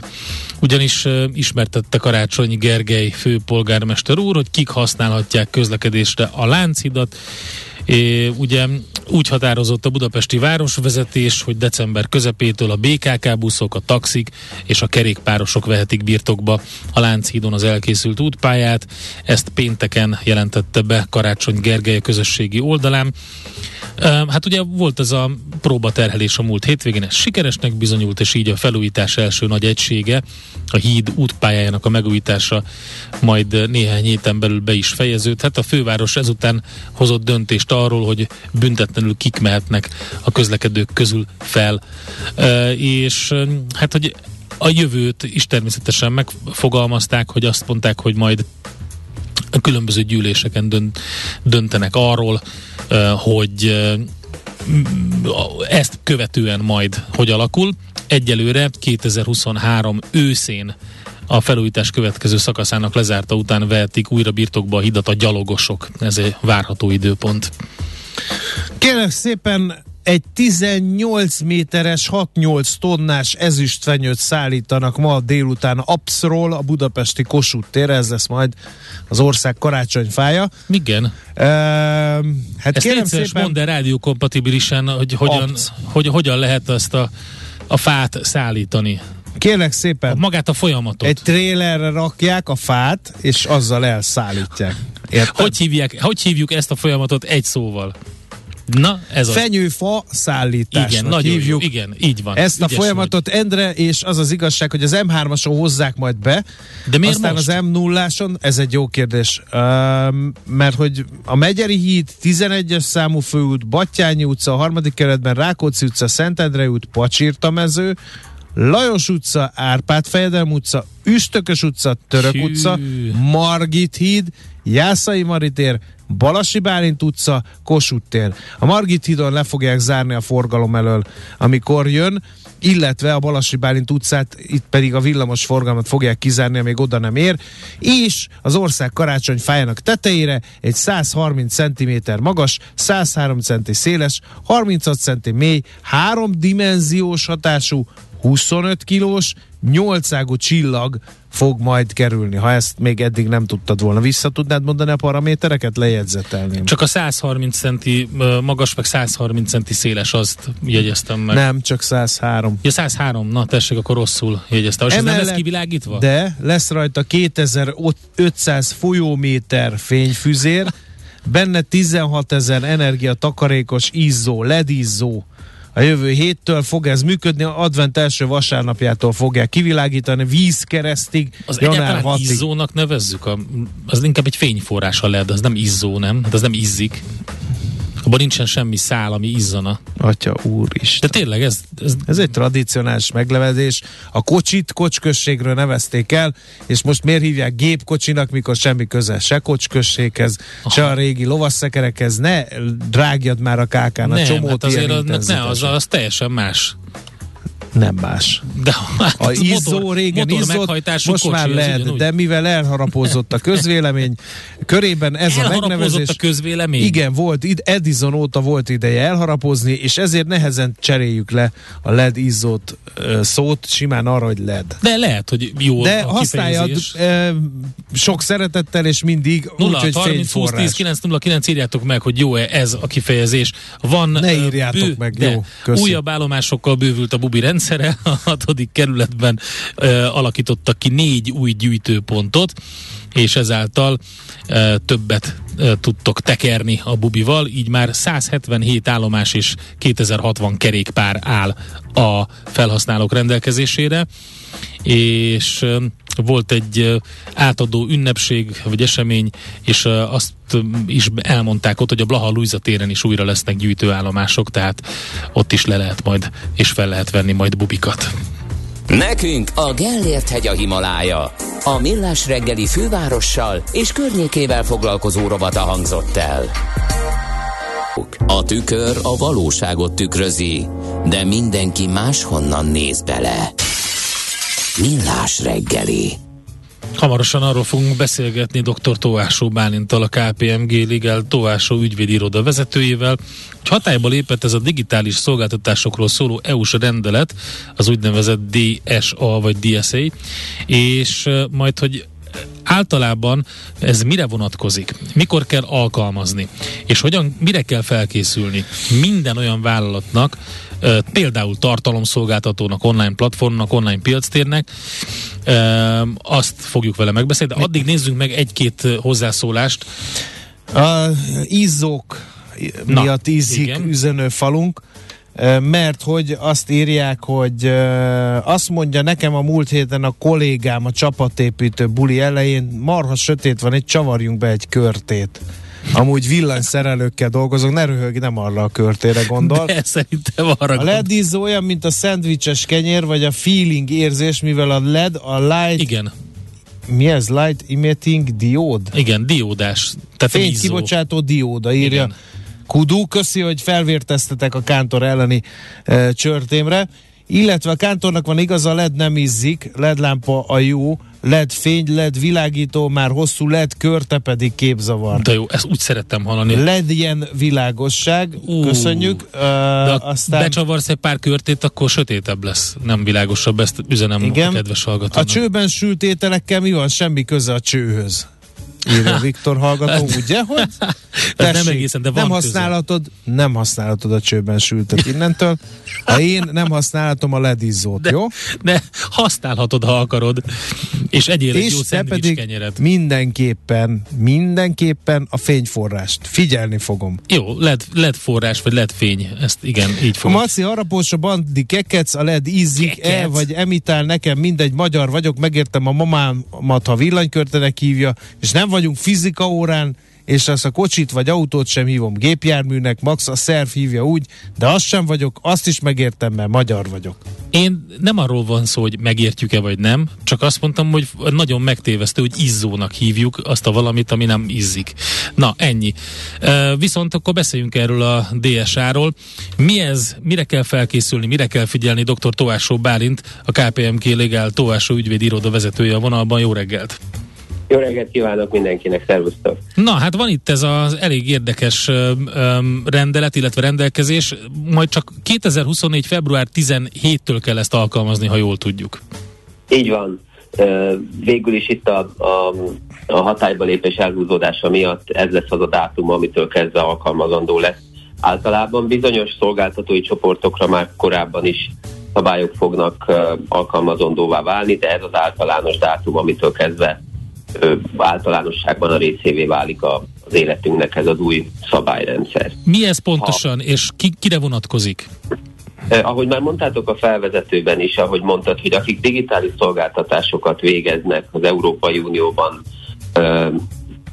Ugyanis uh, ismertette Karácsonyi Gergely főpolgármester úr, hogy kik használhatják közlekedésre a Lánchidat, É, ugye úgy határozott a budapesti városvezetés, hogy december közepétől a BKK buszok, a taxik és a kerékpárosok vehetik birtokba a Lánchídon az elkészült útpályát. Ezt pénteken jelentette be Karácsony Gergely a közösségi oldalán. Hát ugye volt ez a próbaterhelés a múlt hétvégén, ez sikeresnek bizonyult, és így a felújítás első nagy egysége, a híd útpályájának a megújítása majd néhány héten belül be is fejeződhet. A főváros ezután hozott döntést arról, hogy büntetlenül kik mehetnek a közlekedők közül fel. És hát, hogy a jövőt is természetesen megfogalmazták, hogy azt mondták, hogy majd a különböző gyűléseken dönt, döntenek arról, hogy ezt követően majd hogy alakul. Egyelőre 2023 őszén a felújítás következő szakaszának lezárta után vehetik újra birtokba a hidat a gyalogosok. Ez egy várható időpont. Kérlek szépen egy 18 méteres, 6-8 tonnás ezüstfenyőt szállítanak ma délután Apszról a budapesti Kossuth térre, ez lesz majd az ország karácsonyfája. Igen. Uh, hát Ezt kérem szépen... mondd el rádiókompatibilisen, hogy hogyan, hogy, hogyan lehet ezt a, a fát szállítani. Kérlek szépen. A magát a folyamatot. Egy trélerre rakják a fát, és azzal elszállítják. Érted? Hogy, hívják, hogy hívjuk ezt a folyamatot egy szóval? Na, ez az. Fenyőfa szállítás. Igen, nagyon hívjuk. Jó, igen, így van. Ezt a folyamatot vagy. Endre, és az az igazság, hogy az M3-ason hozzák majd be, De miért aztán most? az M0-áson, ez egy jó kérdés, uh, mert hogy a Megyeri híd, 11-es számú főút, Battyányi utca, a harmadik keretben Rákóczi utca, Szentendre út, Pacsirtamező, Lajos utca, Árpád Fejedelm utca, Üstökös utca, Török Hű. utca, Margit híd, Jászai Maritér, Balasi Bálint utca, Kossuth tér. A Margit hídon le fogják zárni a forgalom elől, amikor jön, illetve a Balassi Bálint utcát, itt pedig a villamos forgalmat fogják kizárni, amíg oda nem ér, és az ország karácsonyfájának tetejére egy 130 cm magas, 103 cm széles, 36 cm mély, háromdimenziós hatású, 25 kilós, nyolcágú csillag fog majd kerülni, ha ezt még eddig nem tudtad volna. Vissza tudnád mondani a paramétereket? Lejegyzetelném. Csak a 130 centi magas, meg 130 centi széles, azt jegyeztem meg. Nem, csak 103. Ja, 103, na tessék, akkor rosszul jegyeztem. És ez nem lesz Emellett- kivilágítva? De lesz rajta 2500 folyóméter fényfüzér, benne 16 ezer energia takarékos izzó, LED izzó. A jövő héttől fog ez működni, advent első vasárnapjától fogják kivilágítani, vízkeresztig, Az január egyáltalán 6-ig. izzónak nevezzük? A, az inkább egy fényforrás a LED, az nem izzó, nem? Hát az nem izzik. Abban nincsen semmi szál, ami izzana. Atya De úristen. tényleg ez, ez Ez egy tradicionális meglevedés. A kocsit kocsközségről nevezték el, és most miért hívják gépkocsinak, mikor semmi köze se kocsközséghez, se a régi lovasszekerekhez. Ne drágjad már a kákán a nem, csomót hát ilyen azért az, ne, az, az teljesen más. Nem más. De hát A izzó motor, régen motor izzott, most kocsi, már ugyanúgy. de mivel elharapózott a közvélemény körében ez a Elharapozott megnevezés, a közvélemény? igen, volt, Edison óta volt ideje elharapozni, és ezért nehezen cseréljük le a LED izzót szót simán arra, hogy LED. De lehet, hogy jó De a kifejezés. e, sok szeretettel, és mindig 0 úgy, hogy 30 20 10 fényforrás. 9 0 9 írjátok meg, hogy jó-e ez a kifejezés. Van Ne írjátok meg, de jó, köszi. újabb állomásokkal bővült a bubi rendszere. A hatodik kerületben ö, alakítottak ki négy új gyűjtőpontot, és ezáltal ö, többet ö, tudtok tekerni a bubival, így már 177 állomás és 2060 kerékpár áll a felhasználók rendelkezésére, és volt egy átadó ünnepség, vagy esemény, és azt is elmondták ott, hogy a Blaha Luisa téren is újra lesznek gyűjtőállomások, tehát ott is le lehet majd, és fel lehet venni majd bubikat. Nekünk a Gellért hegy a Himalája. A millás reggeli fővárossal és környékével foglalkozó rovata hangzott el. A tükör a valóságot tükrözi, de mindenki máshonnan néz bele. Millás reggeli. Hamarosan arról fogunk beszélgetni dr. Tóásó Bálintal, a KPMG Legal Tóásó ügyvédi iroda vezetőjével, hogy hatályba lépett ez a digitális szolgáltatásokról szóló EU-s rendelet, az úgynevezett DSA vagy DSA, és majd, hogy általában ez mire vonatkozik, mikor kell alkalmazni, és hogyan, mire kell felkészülni minden olyan vállalatnak, például tartalomszolgáltatónak, online platformnak, online piactérnek, azt fogjuk vele megbeszélni, de addig nézzünk meg egy-két hozzászólást. A izzók Na, miatt ízik igen. üzenőfalunk, ö, mert hogy azt írják, hogy azt mondja nekem a múlt héten a kollégám a csapatépítő buli elején, marha sötét van, itt csavarjunk be egy körtét. Amúgy villanyszerelőkkel dolgozok, ne röhög, nem arra a körtére gondol. De szerintem arra A gondol- LED izzó olyan, mint a szendvicses kenyér, vagy a feeling érzés, mivel a LED, a light, Igen, mi ez? Light emitting diód? igen, diódás. Tehát Fényt vízzó. kibocsátó dióda írja. Igen. Kudu, köszi, hogy felvérteztetek a kántor elleni e, csörtémre. Illetve a kántornak van igaza, a LED nem izzik, LED lámpa a jó, LED fény, LED világító, már hosszú LED körte pedig képzavar. De jó, ezt úgy szerettem hallani. Legyen világosság, Ú. köszönjük. Uh, De ha aztán becsavarsz egy pár körtét, akkor sötétebb lesz, nem világosabb, ezt üzenem Igen. a kedves a hallgatónak. csőben sült ételekkel mi van? Semmi köze a csőhöz. Írja Viktor hallgató, ugye, hogy? Hát nem egészen, de van nem használhatod, nem használhatod a csőben sültet innentől. Ha én nem használhatom a ledizzót, de, jó? de használhatod, ha akarod, és egyél egy jó És te pedig kenyeret. mindenképpen, mindenképpen a fényforrást figyelni fogom. Jó, LED, LED forrás, vagy LED fény, ezt igen, így A fogom. Maci harapós, a bandi kekec, a led ízik Kekec. el, vagy emitál nekem, mindegy, magyar vagyok, megértem a mamámat, ha villanykörtenek hívja, és nem vagyunk fizika órán, és ezt a kocsit vagy autót sem hívom gépjárműnek, max a szerv hívja úgy, de azt sem vagyok, azt is megértem, mert magyar vagyok. Én nem arról van szó, hogy megértjük-e vagy nem, csak azt mondtam, hogy nagyon megtévesztő, hogy izzónak hívjuk azt a valamit, ami nem izzik. Na, ennyi. Viszont akkor beszéljünk erről a DSA-ról. Mi ez, mire kell felkészülni, mire kell figyelni dr. Továsó Bálint, a KPMK Legál Továsó ügyvéd vezetője a vonalban. Jó reggelt! Jó reggelt kívánok mindenkinek, szervusztok! Na, hát van itt ez az elég érdekes rendelet, illetve rendelkezés, majd csak 2024. február 17-től kell ezt alkalmazni, ha jól tudjuk. Így van. Végül is itt a, a, a hatályba lépés elhúzódása miatt ez lesz az a dátum, amitől kezdve alkalmazandó lesz. Általában bizonyos szolgáltatói csoportokra már korábban is szabályok fognak alkalmazandóvá válni, de ez az általános dátum, amitől kezdve általánosságban a részévé válik a, az életünknek ez az új szabályrendszer. Mi ez pontosan, ha, és ki, kire vonatkozik? Eh, ahogy már mondtátok a felvezetőben is, ahogy mondtad, hogy akik digitális szolgáltatásokat végeznek az Európai Unióban eh,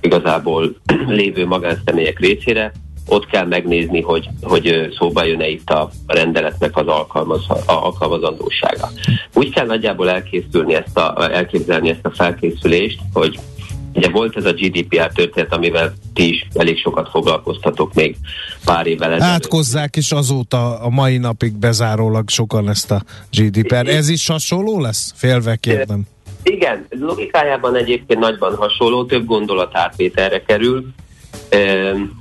igazából lévő magánszemélyek részére, ott kell megnézni, hogy, hogy szóba jön-e itt a rendeletnek az alkalmaz, a alkalmazandósága. Úgy kell nagyjából elkészülni ezt a, elképzelni ezt a felkészülést, hogy Ugye volt ez a GDPR történet, amivel ti is elég sokat foglalkoztatok még pár évvel ezelőtt. Átkozzák is azóta a mai napig bezárólag sokan ezt a GDPR. Ez is hasonló lesz? Félve kérdem. Igen, logikájában egyébként nagyban hasonló, több gondolat átvételre kerül.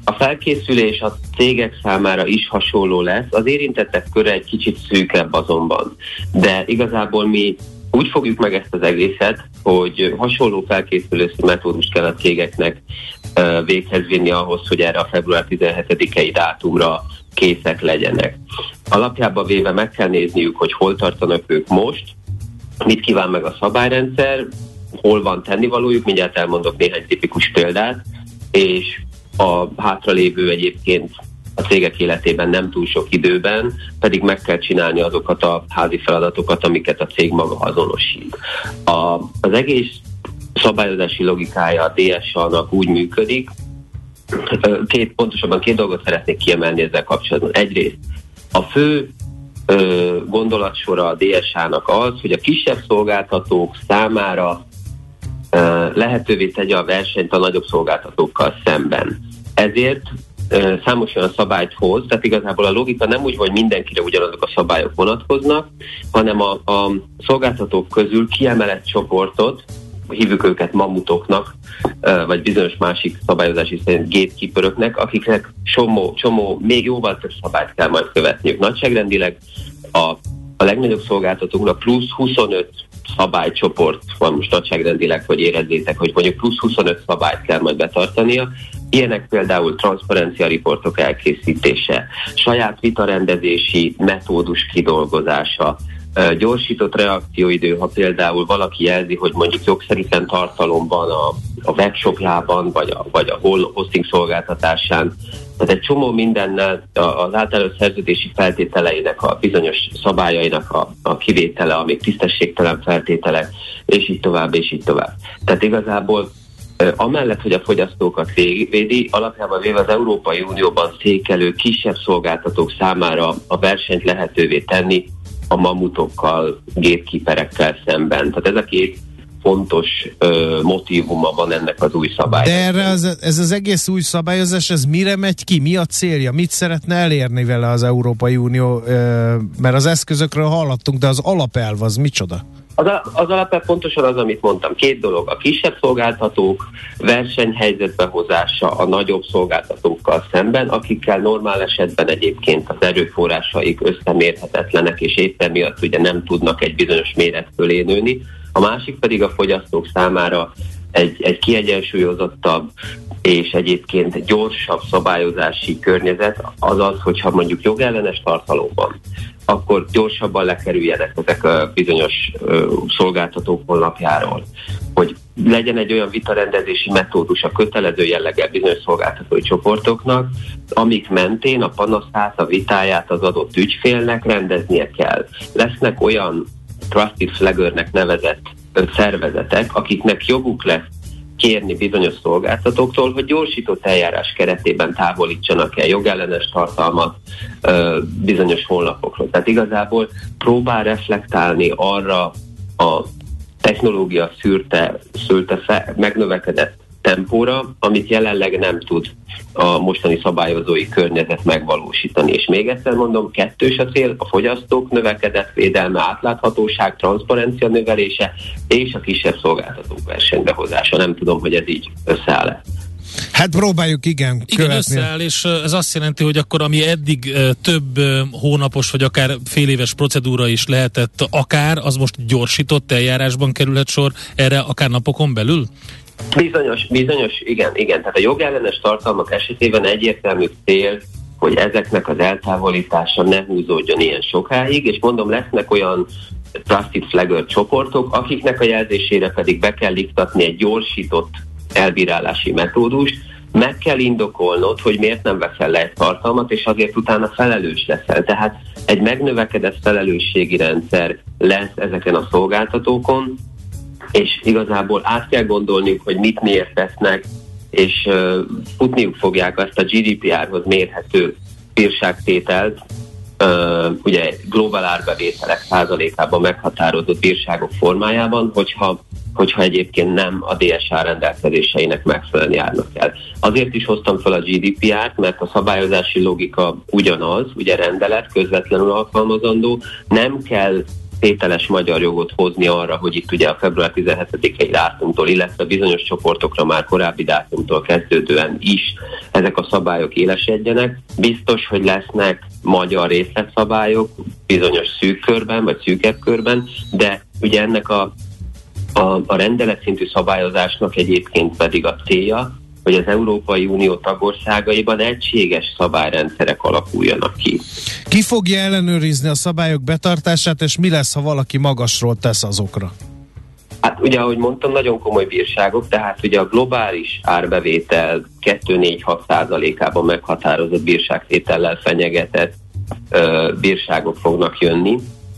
A felkészülés a cégek számára is hasonló lesz, az érintettek köre egy kicsit szűkebb azonban, de igazából mi úgy fogjuk meg ezt az egészet, hogy hasonló felkészülési metódust kell a cégeknek véghez vinni ahhoz, hogy erre a február 17-i dátumra készek legyenek. Alapjában véve meg kell nézniük, hogy hol tartanak ők most, mit kíván meg a szabályrendszer, hol van tennivalójuk, mindjárt elmondok néhány tipikus példát, és a hátralévő egyébként a cégek életében nem túl sok időben, pedig meg kell csinálni azokat a házi feladatokat, amiket a cég maga azonosít. A, az egész szabályozási logikája a DSA-nak úgy működik, két, pontosabban két dolgot szeretnék kiemelni ezzel kapcsolatban. Egyrészt a fő ö, gondolatsora a DSA-nak az, hogy a kisebb szolgáltatók számára lehetővé tegye a versenyt a nagyobb szolgáltatókkal szemben. Ezért számos olyan szabályt hoz, tehát igazából a logika nem úgy, hogy mindenkire ugyanazok a szabályok vonatkoznak, hanem a, a szolgáltatók közül kiemelett csoportot, hívjuk őket mamutoknak, vagy bizonyos másik szabályozási szerint gatekeeperöknek, akiknek csomó, csomó, még jóval több szabályt kell majd követniük. Nagyságrendileg a, a legnagyobb szolgáltatóknak plusz 25 szabálycsoport van most nagyságrendileg, hogy érezzétek, hogy mondjuk plusz 25 szabályt kell majd betartania, Ilyenek például transzparencia riportok elkészítése, saját vitarendezési metódus kidolgozása, gyorsított reakcióidő, ha például valaki jelzi, hogy mondjuk jogszerűen tartalomban a, a webshopjában, vagy a, vagy a hosting szolgáltatásán, tehát egy csomó mindennel az általános szerződési feltételeinek, a bizonyos szabályainak a, a kivétele, amik tisztességtelen feltételek, és így tovább, és így tovább. Tehát igazából Amellett, hogy a fogyasztókat védi, alapjában véve az Európai Unióban székelő kisebb szolgáltatók számára a versenyt lehetővé tenni a mamutokkal, gépkiperekkel szemben. Tehát ez a két fontos ö, motivuma van ennek az új szabálynak. De erre az, ez az egész új szabályozás, ez mire megy ki? Mi a célja? Mit szeretne elérni vele az Európai Unió? Ö, mert az eszközökről hallottunk, de az alapelv az micsoda? Az, az alapvetően pontosan az, amit mondtam. Két dolog. A kisebb szolgáltatók versenyhelyzetbe hozása a nagyobb szolgáltatókkal szemben, akikkel normál esetben egyébként az erőforrásaik összemérhetetlenek, és éppen miatt ugye nem tudnak egy bizonyos méret fölé nőni. A másik pedig a fogyasztók számára egy, egy kiegyensúlyozottabb és egyébként gyorsabb szabályozási környezet, az az, hogyha mondjuk jogellenes tartalomban akkor gyorsabban lekerüljenek ezek a bizonyos szolgáltatók honlapjáról. Hogy legyen egy olyan vitarendezési metódus a kötelező jelleggel bizonyos szolgáltatói csoportoknak, amik mentén a panaszát, a vitáját az adott ügyfélnek rendeznie kell. Lesznek olyan trusted flaggernek nevezett szervezetek, akiknek joguk lesz kérni bizonyos szolgáltatóktól, hogy gyorsított eljárás keretében távolítsanak el jogellenes tartalmat ö, bizonyos honlapokról. Tehát igazából próbál reflektálni arra a technológia szűrte, szülte fe, megnövekedett tempóra, amit jelenleg nem tud a mostani szabályozói környezet megvalósítani. És még egyszer mondom, kettős a cél, a fogyasztók növekedett védelme, átláthatóság, transzparencia növelése és a kisebb szolgáltatók versenybehozása. Nem tudom, hogy ez így összeáll-e. Hát próbáljuk, igen, Igen, követni. összeáll, és ez azt jelenti, hogy akkor ami eddig több hónapos, vagy akár fél éves procedúra is lehetett akár, az most gyorsított eljárásban kerülhet sor erre akár napokon belül? Bizonyos, bizonyos, igen, igen. Tehát a jogellenes tartalmak esetében egyértelmű cél, hogy ezeknek az eltávolítása ne húzódjon ilyen sokáig, és mondom, lesznek olyan Trusted Flagger csoportok, akiknek a jelzésére pedig be kell iktatni egy gyorsított elbírálási metódust, meg kell indokolnod, hogy miért nem veszel le egy tartalmat, és azért utána felelős leszel. Tehát egy megnövekedett felelősségi rendszer lesz ezeken a szolgáltatókon, és igazából át kell gondolniuk, hogy mit miért tesznek, és uh, futniuk fogják azt a GDPR-hoz mérhető bírságtételt, uh, ugye globál árbevételek százalékában meghatározott bírságok formájában, hogyha hogyha egyébként nem a DSA rendelkezéseinek megfelelően járnak el. Azért is hoztam fel a GDPR-t, mert a szabályozási logika ugyanaz, ugye rendelet közvetlenül alkalmazandó, nem kell tételes magyar jogot hozni arra, hogy itt ugye a február 17-i dátumtól, illetve bizonyos csoportokra már korábbi dátumtól kezdődően is ezek a szabályok élesedjenek. Biztos, hogy lesznek magyar részletszabályok bizonyos szűk körben, vagy szűkebb körben, de ugye ennek a, a, a rendelet szintű szabályozásnak egyébként pedig a célja, hogy az Európai Unió tagországaiban egységes szabályrendszerek alakuljanak ki. Ki fogja ellenőrizni a szabályok betartását, és mi lesz, ha valaki magasról tesz azokra? Hát ugye, ahogy mondtam, nagyon komoly bírságok, tehát ugye a globális árbevétel 2-4-6 százalékában meghatározott bírságtétellel fenyegetett ö, bírságok fognak jönni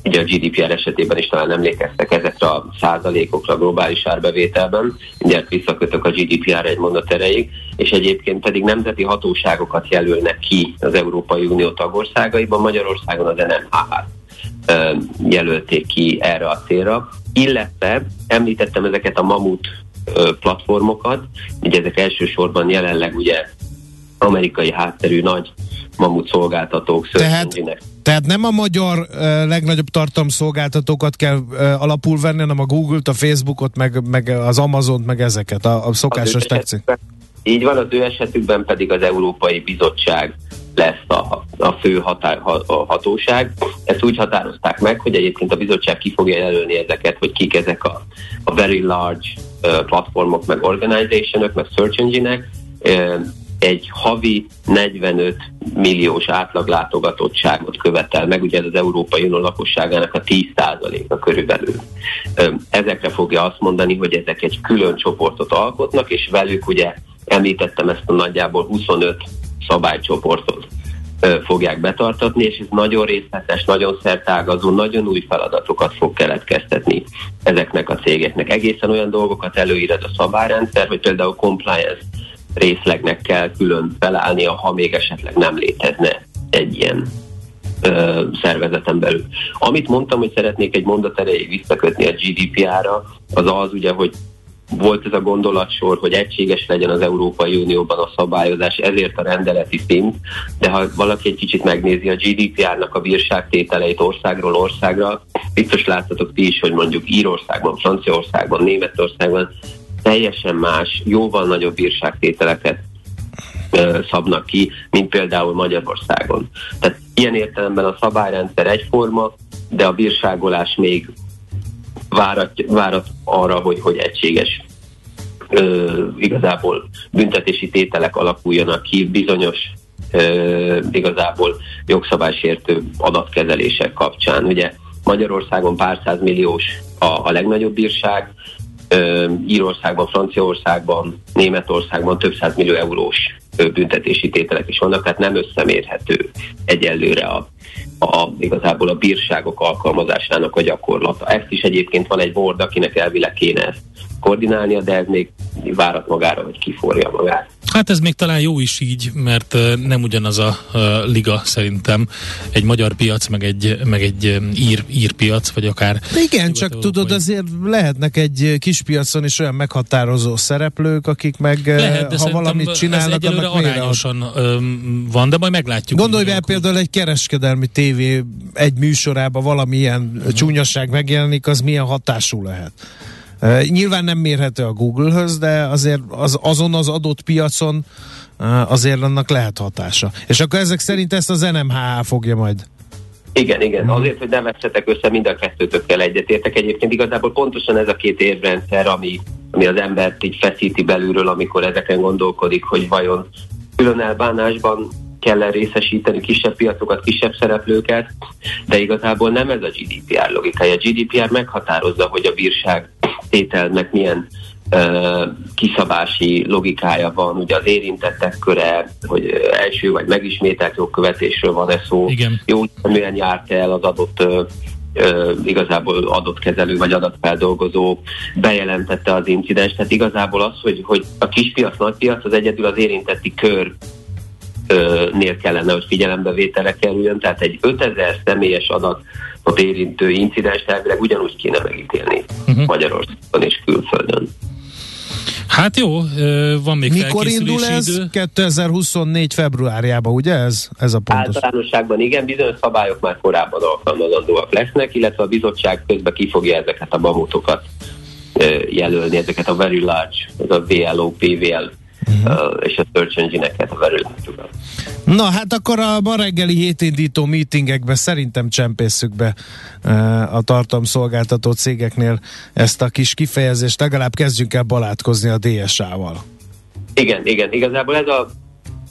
ugye a GDPR esetében is talán emlékeztek ezekre a százalékokra a globális árbevételben, ugye visszakötök a GDPR egy mondat erejéig, és egyébként pedig nemzeti hatóságokat jelölnek ki az Európai Unió tagországaiban, Magyarországon az NMH-t jelölték ki erre a célra, illetve említettem ezeket a mamut platformokat, ugye ezek elsősorban jelenleg ugye amerikai hátterű nagy mamut szolgáltatók, tehát, tehát nem a magyar uh, legnagyobb tartalomszolgáltatókat kell uh, alapul venni, hanem a Google-t, a Facebookot, meg, meg az Amazon-t, meg ezeket, a, a szokásos tetszik. Így van, az ő esetükben pedig az Európai Bizottság lesz a, a fő határ, a hatóság. Ezt úgy határozták meg, hogy egyébként a bizottság ki fogja jelölni ezeket, hogy kik ezek a, a very large uh, platformok, meg organizationok, meg search engine-ek, egy havi 45 milliós átlaglátogatottságot követel meg, ugye ez az Európai Unió lakosságának a 10%-a körülbelül. Ezekre fogja azt mondani, hogy ezek egy külön csoportot alkotnak, és velük ugye említettem ezt a nagyjából 25 szabálycsoportot fogják betartatni, és ez nagyon részletes, nagyon szertágazó, nagyon új feladatokat fog keletkeztetni ezeknek a cégeknek. Egészen olyan dolgokat előír ez a szabályrendszer, hogy például compliance részlegnek kell külön felállnia, ha még esetleg nem létezne egy ilyen ö, szervezeten belül. Amit mondtam, hogy szeretnék egy mondat erejéig visszakötni a GDPR-ra, az az ugye, hogy volt ez a gondolatsor, hogy egységes legyen az Európai Unióban a szabályozás, ezért a rendeleti szint, de ha valaki egy kicsit megnézi a GDPR-nak a bírságtételeit országról országra, biztos láttatok ti is, hogy mondjuk Írországban, Franciaországban, Németországban teljesen más, jóval nagyobb bírságtételeket szabnak ki, mint például Magyarországon. Tehát ilyen értelemben a szabályrendszer egyforma, de a bírságolás még várat, várat arra, hogy, hogy egységes ö, igazából büntetési tételek alakuljanak ki bizonyos ö, igazából jogszabálysértő adatkezelések kapcsán. Ugye Magyarországon pár milliós a, a legnagyobb bírság, Írországban, Franciaországban, Németországban több millió eurós büntetési tételek is vannak, tehát nem összemérhető egyelőre a, a, igazából a bírságok alkalmazásának a gyakorlata. Ezt is egyébként van egy board, akinek elvileg kéne ezt koordinálnia, de ez még várat magára, vagy kiforja magát. Hát ez még talán jó is így, mert nem ugyanaz a, a liga szerintem. Egy magyar piac, meg egy, meg egy ír, ír piac, vagy akár... De igen, csak tudod, azért lehetnek egy kis piacon is olyan meghatározó szereplők, akik meg, Lehet, ha valamit csinálnak, ez annak arányosan van, de majd meglátjuk. Gondolj be például egy kereskedelmi tévé egy műsorában valamilyen uh-huh. csúnyaság megjelenik, az milyen hatású lehet. Uh, nyilván nem mérhető a Google-höz, de azért az, azon az adott piacon uh, azért annak lehet hatása. És akkor ezek szerint ezt az NMHH fogja majd igen, igen. Mhm. Azért, hogy ne vessetek össze, mind a kettőtökkel egyetértek. Egyébként igazából pontosan ez a két érrendszer, ami, ami az embert így feszíti belülről, amikor ezeken gondolkodik, hogy vajon külön elbánásban kell részesíteni kisebb piacokat, kisebb szereplőket, de igazából nem ez a GDPR logikája. A GDPR meghatározza, hogy a bírság tételnek milyen kiszabási logikája van, ugye az érintettek köre, hogy első vagy megismételt jogkövetésről van-e szó, Igen. jó milyen járt el az adott igazából adott kezelő vagy adatfeldolgozó bejelentette az incidens. Tehát igazából az, hogy, hogy a kispiac, nagypiac az egyedül az érintetti kör nél kellene, hogy figyelembevételre kerüljön, tehát egy 5000 személyes adat a érintő incidens elvileg ugyanúgy kéne megítélni uh-huh. Magyarországon és külföldön. Hát jó, van még Mikor indul ez? Idő. 2024 februárjában, ugye ez, ez a pontos? Általánosságban igen, bizonyos szabályok már korábban alkalmazandóak lesznek, illetve a bizottság közben ki fogja ezeket a mamutokat jelölni, ezeket a very large, ez a VLO, PVL uh-huh. és a search engine-eket, a verőlátjukat. Na hát akkor a ma reggeli hétindító meetingekbe szerintem csempészük be a tartalomszolgáltató cégeknél ezt a kis kifejezést, legalább kezdjünk el balátkozni a DSA-val. Igen, igen, igazából ez a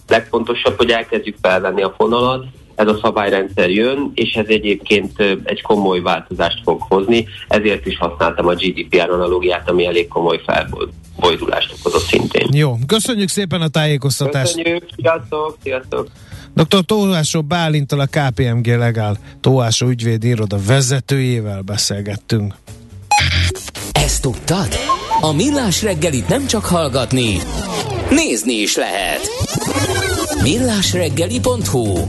legfontosabb, hogy elkezdjük felvenni a fonalat, ez a szabályrendszer jön, és ez egyébként egy komoly változást fog hozni, ezért is használtam a GDPR analógiát, ami elég komoly felbojdulást okozott szintén. Jó, köszönjük szépen a tájékoztatást! Köszönjük, sziasztok, sziasztok! Dr. Tóásó Bálintal a KPMG Legál Tóásó ügyvédi iroda vezetőjével beszélgettünk. Ezt tudtad? A Millás reggelit nem csak hallgatni, nézni is lehet. Millásreggeli.hu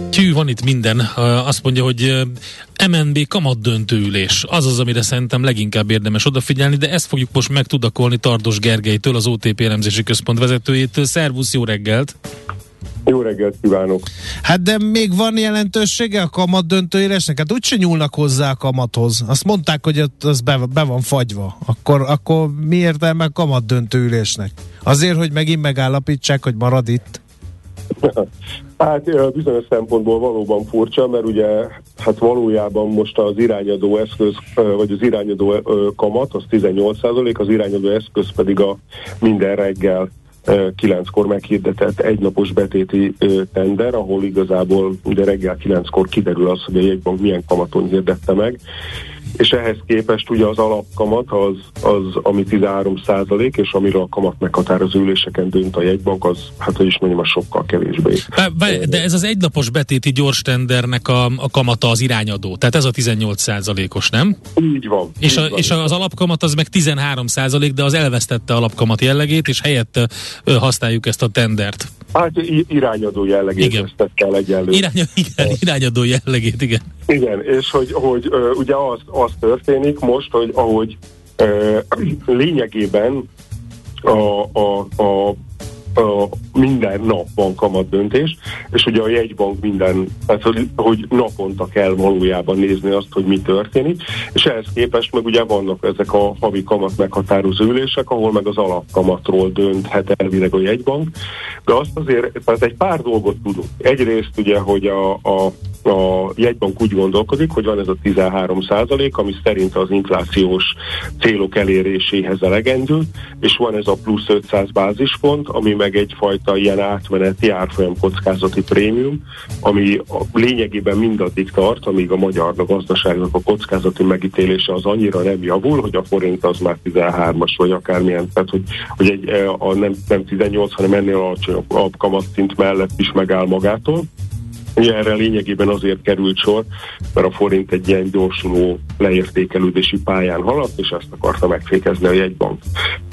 Tű, van itt minden. Azt mondja, hogy MNB kamat döntőülés. Az az, amire szerintem leginkább érdemes odafigyelni, de ezt fogjuk most megtudakolni Tardos Gergelytől, az OTP elemzési központ vezetőjétől. Szervusz, jó reggelt! Jó reggelt kívánok! Hát de még van jelentősége a kamat döntőélesnek? Hát úgyse nyúlnak hozzá a kamathoz. Azt mondták, hogy ott az be, be van fagyva. Akkor, akkor mi értelme a kamat döntőülésnek? Azért, hogy megint megállapítsák, hogy marad itt? Hát bizonyos szempontból valóban furcsa, mert ugye hát valójában most az irányadó eszköz, vagy az irányadó kamat, az 18%, az irányadó eszköz pedig a minden reggel kilenckor meghirdetett egynapos betéti tender, ahol igazából ugye reggel kilenckor kiderül az, hogy a jegybank milyen kamaton hirdette meg, és ehhez képest ugye az alapkamat az, az ami 13 százalék, és amiről a kamat meghatározó üléseken dönt a jegybank, az hát hogy is mondjam, a sokkal kevésbé. De ez az egynapos betéti gyors tendernek a, a kamata az irányadó, tehát ez a 18 százalékos, nem? Így van. És, így a, van. és az alapkamat az meg 13 százalék, de az elvesztette alapkamat jellegét, és helyette használjuk ezt a tendert. Hát irányadó jellegét igen. el egyenlő. Irány, igen, irányadó jellegét, igen. Igen, és hogy, hogy ugye az, az történik most, hogy ahogy lényegében a, a, a minden nap van kamat döntés, és ugye a jegybank minden, tehát hogy, hogy naponta kell valójában nézni azt, hogy mi történik, és ehhez képest meg ugye vannak ezek a havi kamat meghatározó ülések, ahol meg az alapkamatról dönthet elvileg a jegybank, de azt azért, tehát egy pár dolgot tudunk. Egyrészt ugye, hogy a, a a jegybank úgy gondolkodik, hogy van ez a 13 százalék, ami szerint az inflációs célok eléréséhez elegendő, és van ez a plusz 500 bázispont, ami meg egyfajta ilyen átmeneti árfolyam kockázati prémium, ami a lényegében mindaddig tart, amíg a magyar gazdaságnak a kockázati megítélése az annyira nem javul, hogy a forint az már 13-as, vagy akármilyen, tehát hogy, hogy egy, a nem, nem 18, hanem ennél alacsonyabb kamatszint mellett is megáll magától. Ugye erre lényegében azért került sor, mert a forint egy ilyen gyorsuló leértékelődési pályán haladt, és ezt akarta megfékezni a jegybank.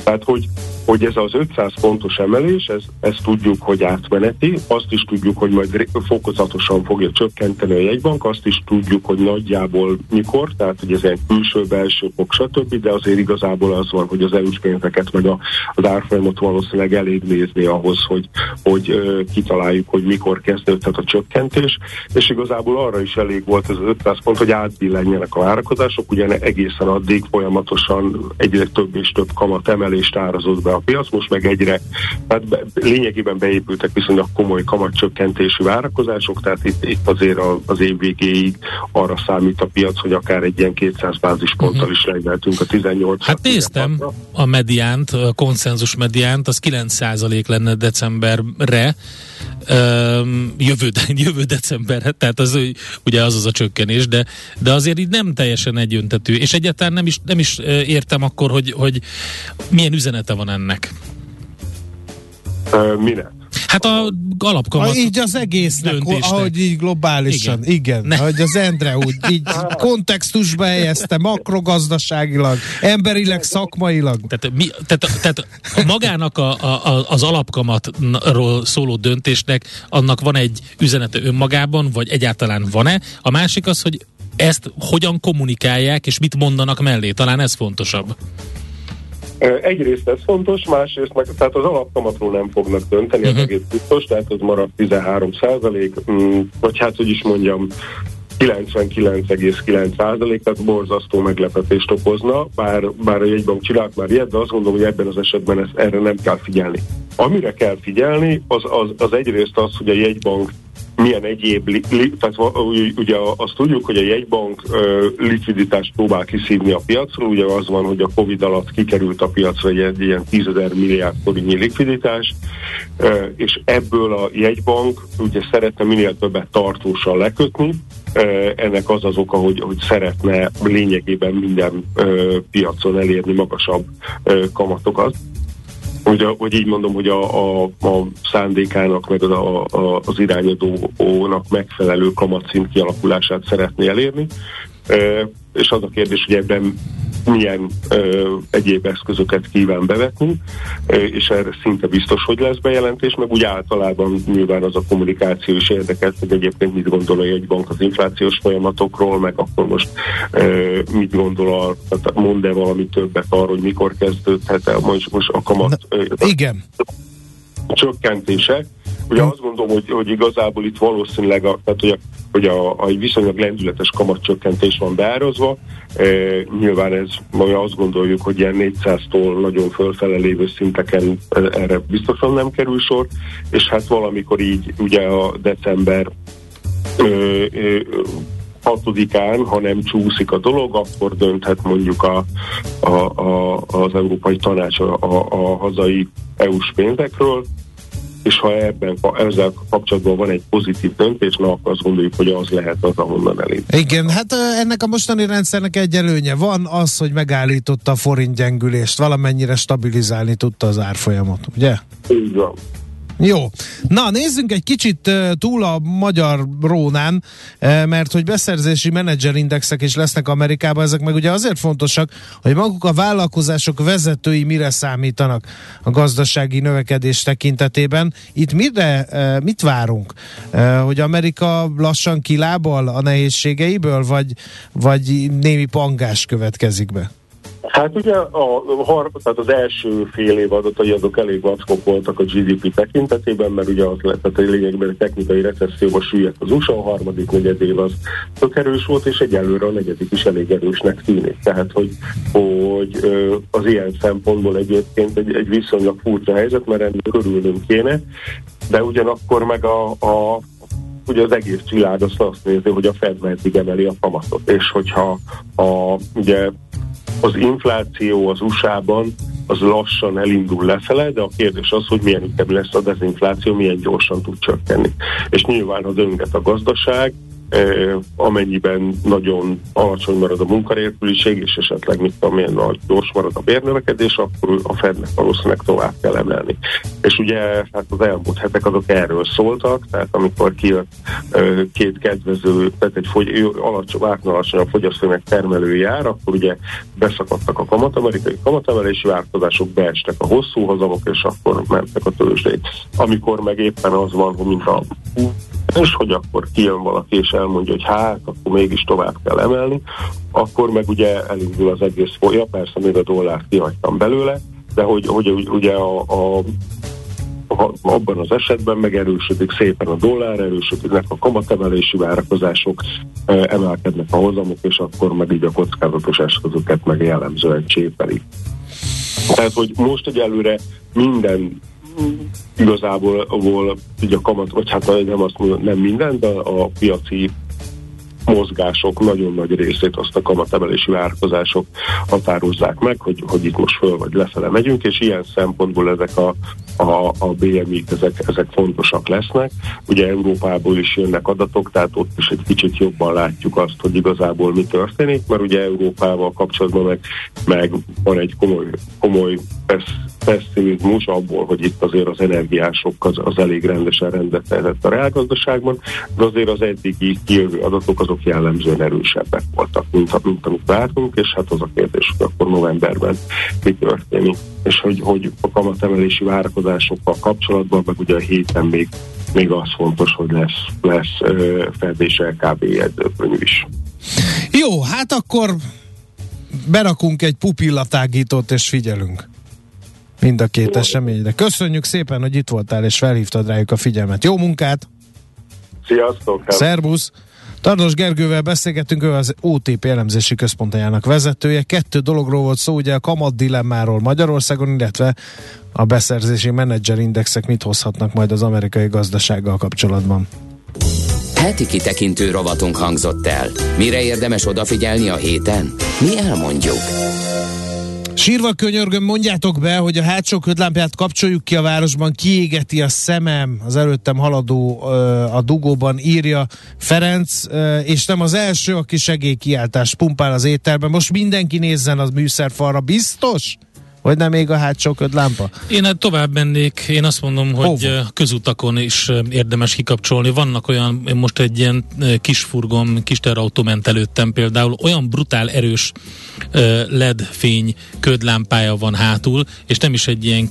Tehát, hogy hogy ez az 500 pontos emelés, ez, ezt tudjuk, hogy átmeneti, azt is tudjuk, hogy majd fokozatosan fogja csökkenteni a jegybank, azt is tudjuk, hogy nagyjából mikor, tehát hogy ez egy külső-belső fok, stb., de azért igazából az van, hogy az EU-s pénzeket meg a, az árfolyamot valószínűleg elég nézni ahhoz, hogy, hogy ö, kitaláljuk, hogy mikor kezdődhet a csökkentés, és igazából arra is elég volt ez az 500 pont, hogy átbillenjenek a várakozások, ugyan egészen addig folyamatosan egyre több és több kamat emelést árazott be a piac, most meg egyre, tehát be, lényegében beépültek viszonylag komoly kamatcsökkentésű várakozások, tehát itt, itt azért a, az év végéig arra számít a piac, hogy akár egy ilyen 200 bázisponttal uh-huh. is reggeltünk a 18 Hát néztem a mediánt, a konszenzus mediánt, az 9% lenne decemberre, jövő, jövő decemberre, tehát az ugye az az a csökkenés, de, de azért így nem teljesen egyöntetű, és egyáltalán nem is, nem is értem akkor, hogy, hogy milyen üzenete van ennek. Uh, mire? Hát a alapkamat Így az egésznek, döntésnek. ahogy így globálisan, igen, igen ne. ahogy az Endre úgy így kontextusba helyezte, makrogazdaságilag, emberileg, szakmailag. Tehát, mi, tehát, tehát magának a, a, az alapkamatról szóló döntésnek annak van egy üzenete önmagában, vagy egyáltalán van-e? A másik az, hogy ezt hogyan kommunikálják, és mit mondanak mellé. Talán ez fontosabb. Egyrészt ez fontos, másrészt meg, tehát az alapkamatról nem fognak dönteni, uh-huh. az egész biztos, tehát az marad 13 százalék, mm, vagy hát hogy is mondjam, 99,9 százalék, tehát borzasztó meglepetést okozna, bár, bár a jegybank csinált már ilyet, de azt gondolom, hogy ebben az esetben ezt, erre nem kell figyelni. Amire kell figyelni, az, az, az egyrészt az, hogy a jegybank milyen egyéb, li, li, tehát ugye azt tudjuk, hogy a jegybank uh, likviditást próbál kiszívni a piacról, ugye az van, hogy a Covid alatt kikerült a piacra egy, ilyen 10 milliárd forintnyi likviditás, uh, és ebből a jegybank ugye szeretne minél többet tartósan lekötni, uh, ennek az az oka, hogy, hogy szeretne lényegében minden uh, piacon elérni magasabb uh, kamatokat hogy, a, hogy így mondom, hogy a, a, a szándékának, meg a, a, az irányadónak megfelelő kamatszint kialakulását szeretné elérni. E, és az a kérdés, hogy ebben milyen ö, egyéb eszközöket kíván bevetni, ö, és erre szinte biztos, hogy lesz bejelentés, meg úgy általában nyilván az a kommunikáció is érdekes, hogy egyébként mit gondol a jegybank az inflációs folyamatokról, meg akkor most ö, mit gondol, a, mond-e valami többet arról, hogy mikor kezdődhet el most, most a kamat. Ö, igen. Csökkentések. Ugye azt gondolom, hogy, hogy igazából itt valószínűleg a, tehát, hogy a, hogy a, a viszonylag lendületes kamatcsökkentés van beározva. E, nyilván ez, majd azt gondoljuk, hogy ilyen 400-tól nagyon fölfele lévő szinteken erre biztosan nem kerül sor, és hát valamikor így ugye a december hatodikán, ha nem csúszik a dolog, akkor dönthet mondjuk a, a, a, az Európai Tanács a, a, a hazai EU-s pénzekről, és ha ebben ezzel kapcsolatban van egy pozitív döntés, na akkor azt gondoljuk, hogy az lehet az, ahonnan elég. Igen, hát ennek a mostani rendszernek egy előnye van az, hogy megállította a forint gyengülést, valamennyire stabilizálni tudta az árfolyamot, ugye? Így van. Jó. Na, nézzünk egy kicsit túl a magyar rónán, mert hogy beszerzési menedzserindexek is lesznek Amerikában, ezek meg ugye azért fontosak, hogy maguk a vállalkozások vezetői mire számítanak a gazdasági növekedés tekintetében. Itt mire, mit várunk? Hogy Amerika lassan kilábal a nehézségeiből, vagy, vagy némi pangás következik be? Hát ugye a, a, tehát az első fél év adatai azok elég vackok voltak a GDP tekintetében, mert ugye az lett, tehát a lényegben a technikai recesszióba süllyedt az USA, a harmadik negyed év az tök erős volt, és egyelőre a negyedik is elég erősnek tűnik. Tehát, hogy, hogy az ilyen szempontból egyébként egy, egy viszonylag furcsa helyzet, mert ennek örülnünk kéne, de ugyanakkor meg a, a ugye az egész világ azt, azt nézi, hogy a Fed meddig emeli a kamatot, és hogyha a, ugye az infláció az USA-ban az lassan elindul lefele, de a kérdés az, hogy milyen ütemű lesz a dezinfláció, milyen gyorsan tud csökkenni. És nyilván a dönget a gazdaság, amennyiben nagyon alacsony marad a munkanélküliség, és esetleg mit tudom én, nagy gyors marad a bérnövekedés, akkor a Fednek valószínűleg tovább kell emelni. És ugye hát az elmúlt hetek azok erről szóltak, tehát amikor kijött két kedvező, tehát egy fogy, alacsony, alacsony a fogyasztói termelő jár, akkor ugye beszakadtak a kamat, amerikai kamatemelési változások, beestek a hosszú hozamok, és akkor mentek a tőzsdék. Amikor meg éppen az van, mint a és hogy akkor kijön valaki és elmondja, hogy hát, akkor mégis tovább kell emelni, akkor meg ugye elindul az egész folya, persze még a dollárt kihagytam belőle, de hogy, hogy ugye a, a abban az esetben megerősödik szépen a dollár, erősödnek a kamatemelési várakozások, emelkednek a hozamok, és akkor meg így a kockázatos eszközöket meg jellemzően csépeli. Tehát, hogy most egyelőre minden igazából ugye a kamat, vagy hát nem, azt mondom, nem minden, de a piaci mozgások nagyon nagy részét azt a kamatemelési várakozások határozzák meg, hogy, hogy itt most föl vagy lefele megyünk, és ilyen szempontból ezek a, a, a BMI-k, ezek, ezek fontosak lesznek. Ugye Európából is jönnek adatok, tehát ott is egy kicsit jobban látjuk azt, hogy igazából mi történik, mert ugye Európával kapcsolatban meg, meg van egy komoly, komoly pessimizmus abból, hogy itt azért az energiások az, az elég rendesen rendet a reálgazdaságban, de azért az eddigi kijövő adatok azok jellemzően erősebbek voltak, mint, mint amit vártunk, és hát az a kérdés, hogy akkor novemberben mi történik, és hogy, hogy a kamatemelési várakozásokkal kapcsolatban, meg ugye a héten még, még az fontos, hogy lesz, lesz Fed és LKB is. Jó, hát akkor berakunk egy pupillatágítót és figyelünk. Mind a két eseményre. Köszönjük szépen, hogy itt voltál és felhívtad rájuk a figyelmet. Jó munkát! Sziasztok! Szerbusz! Tardos Gergővel beszélgettünk, ő az OTP elemzési központjának vezetője. Kettő dologról volt szó, ugye a kamat dilemmáról Magyarországon, illetve a beszerzési menedzserindexek mit hozhatnak majd az amerikai gazdasággal kapcsolatban. Heti kitekintő rovatunk hangzott el. Mire érdemes odafigyelni a héten? Mi elmondjuk. Sírva könyörgöm, mondjátok be, hogy a hátsó ködlámpját kapcsoljuk ki a városban, kiégeti a szemem, az előttem haladó a dugóban írja Ferenc, és nem az első, aki segélykiáltást pumpál az étterben. Most mindenki nézzen az műszerfalra, biztos? Vagy nem még a hátsó ködlámpa? Én hát tovább mennék, én azt mondom, hogy Hova? közutakon is érdemes kikapcsolni. Vannak olyan, most egy ilyen kis furgon, kis terautó ment előttem például, olyan brutál erős LED fény ködlámpája van hátul, és nem is egy ilyen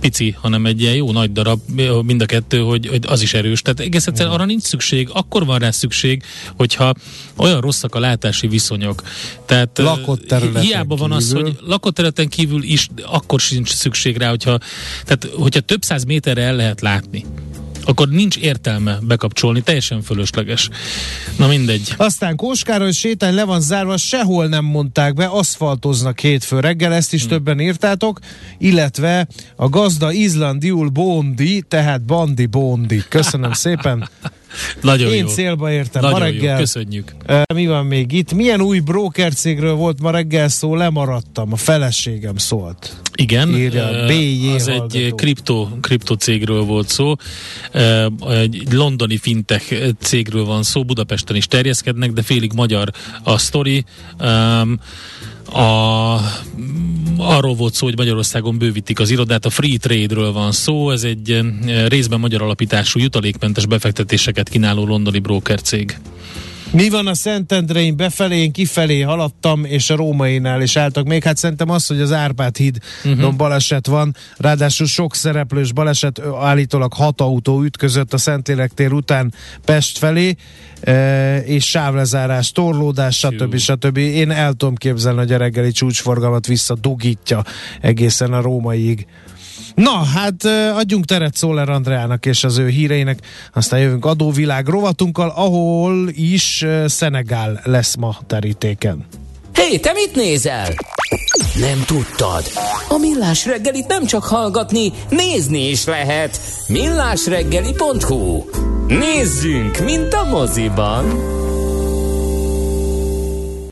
pici, hanem egy ilyen jó nagy darab, mind a kettő, hogy, hogy az is erős. Tehát egész egyszerűen arra nincs szükség, akkor van rá szükség, hogyha olyan rosszak a látási viszonyok. Tehát lakott területen hiába van kívül. az, hogy lakott területen kívül is akkor sincs szükség rá, hogyha, tehát, hogyha több száz méterre el lehet látni akkor nincs értelme bekapcsolni, teljesen fölösleges. Na mindegy. Aztán Kóskáról sétány le van zárva, sehol nem mondták be, aszfaltoznak hétfő reggel, ezt is hmm. többen írtátok, illetve a gazda Izlandiul Bondi, tehát Bandi Bondi. Köszönöm szépen. Nagyon Én jó. célba értem Nagyon ma reggel. Jó, köszönjük. Mi van még itt? Milyen új broker cégről volt ma reggel szó? Lemaradtam. A feleségem szólt. Igen, Írja, BJ az hallgató. egy kripto, kripto cégről volt szó, egy londoni fintech cégről van szó, Budapesten is terjeszkednek, de félig magyar a sztori. A, arról volt szó, hogy Magyarországon bővítik az irodát, a Free Trade-ről van szó, ez egy részben magyar alapítású jutalékmentes befektetéseket kínáló londoni broker cég. Mi van a Szentendrein befelé, én kifelé haladtam, és a rómainál is álltak. Még hát szerintem az, hogy az Árpád híd uh-huh. baleset van, ráadásul sok szereplős baleset, állítólag hat autó ütközött a Szentlélek tér után Pest felé, e, és sávlezárás, torlódás, stb. stb. Én el tudom képzelni, hogy a reggeli csúcsforgalmat visszadugítja egészen a rómaiig. Na, hát adjunk teret Szoller Andreának és az ő híreinek, aztán jövünk adóvilág rovatunkkal, ahol is Szenegál lesz ma terítéken. Hé, hey, te mit nézel? Nem tudtad? A Millás reggelit nem csak hallgatni, nézni is lehet. millásreggeli.hu Nézzünk, mint a moziban!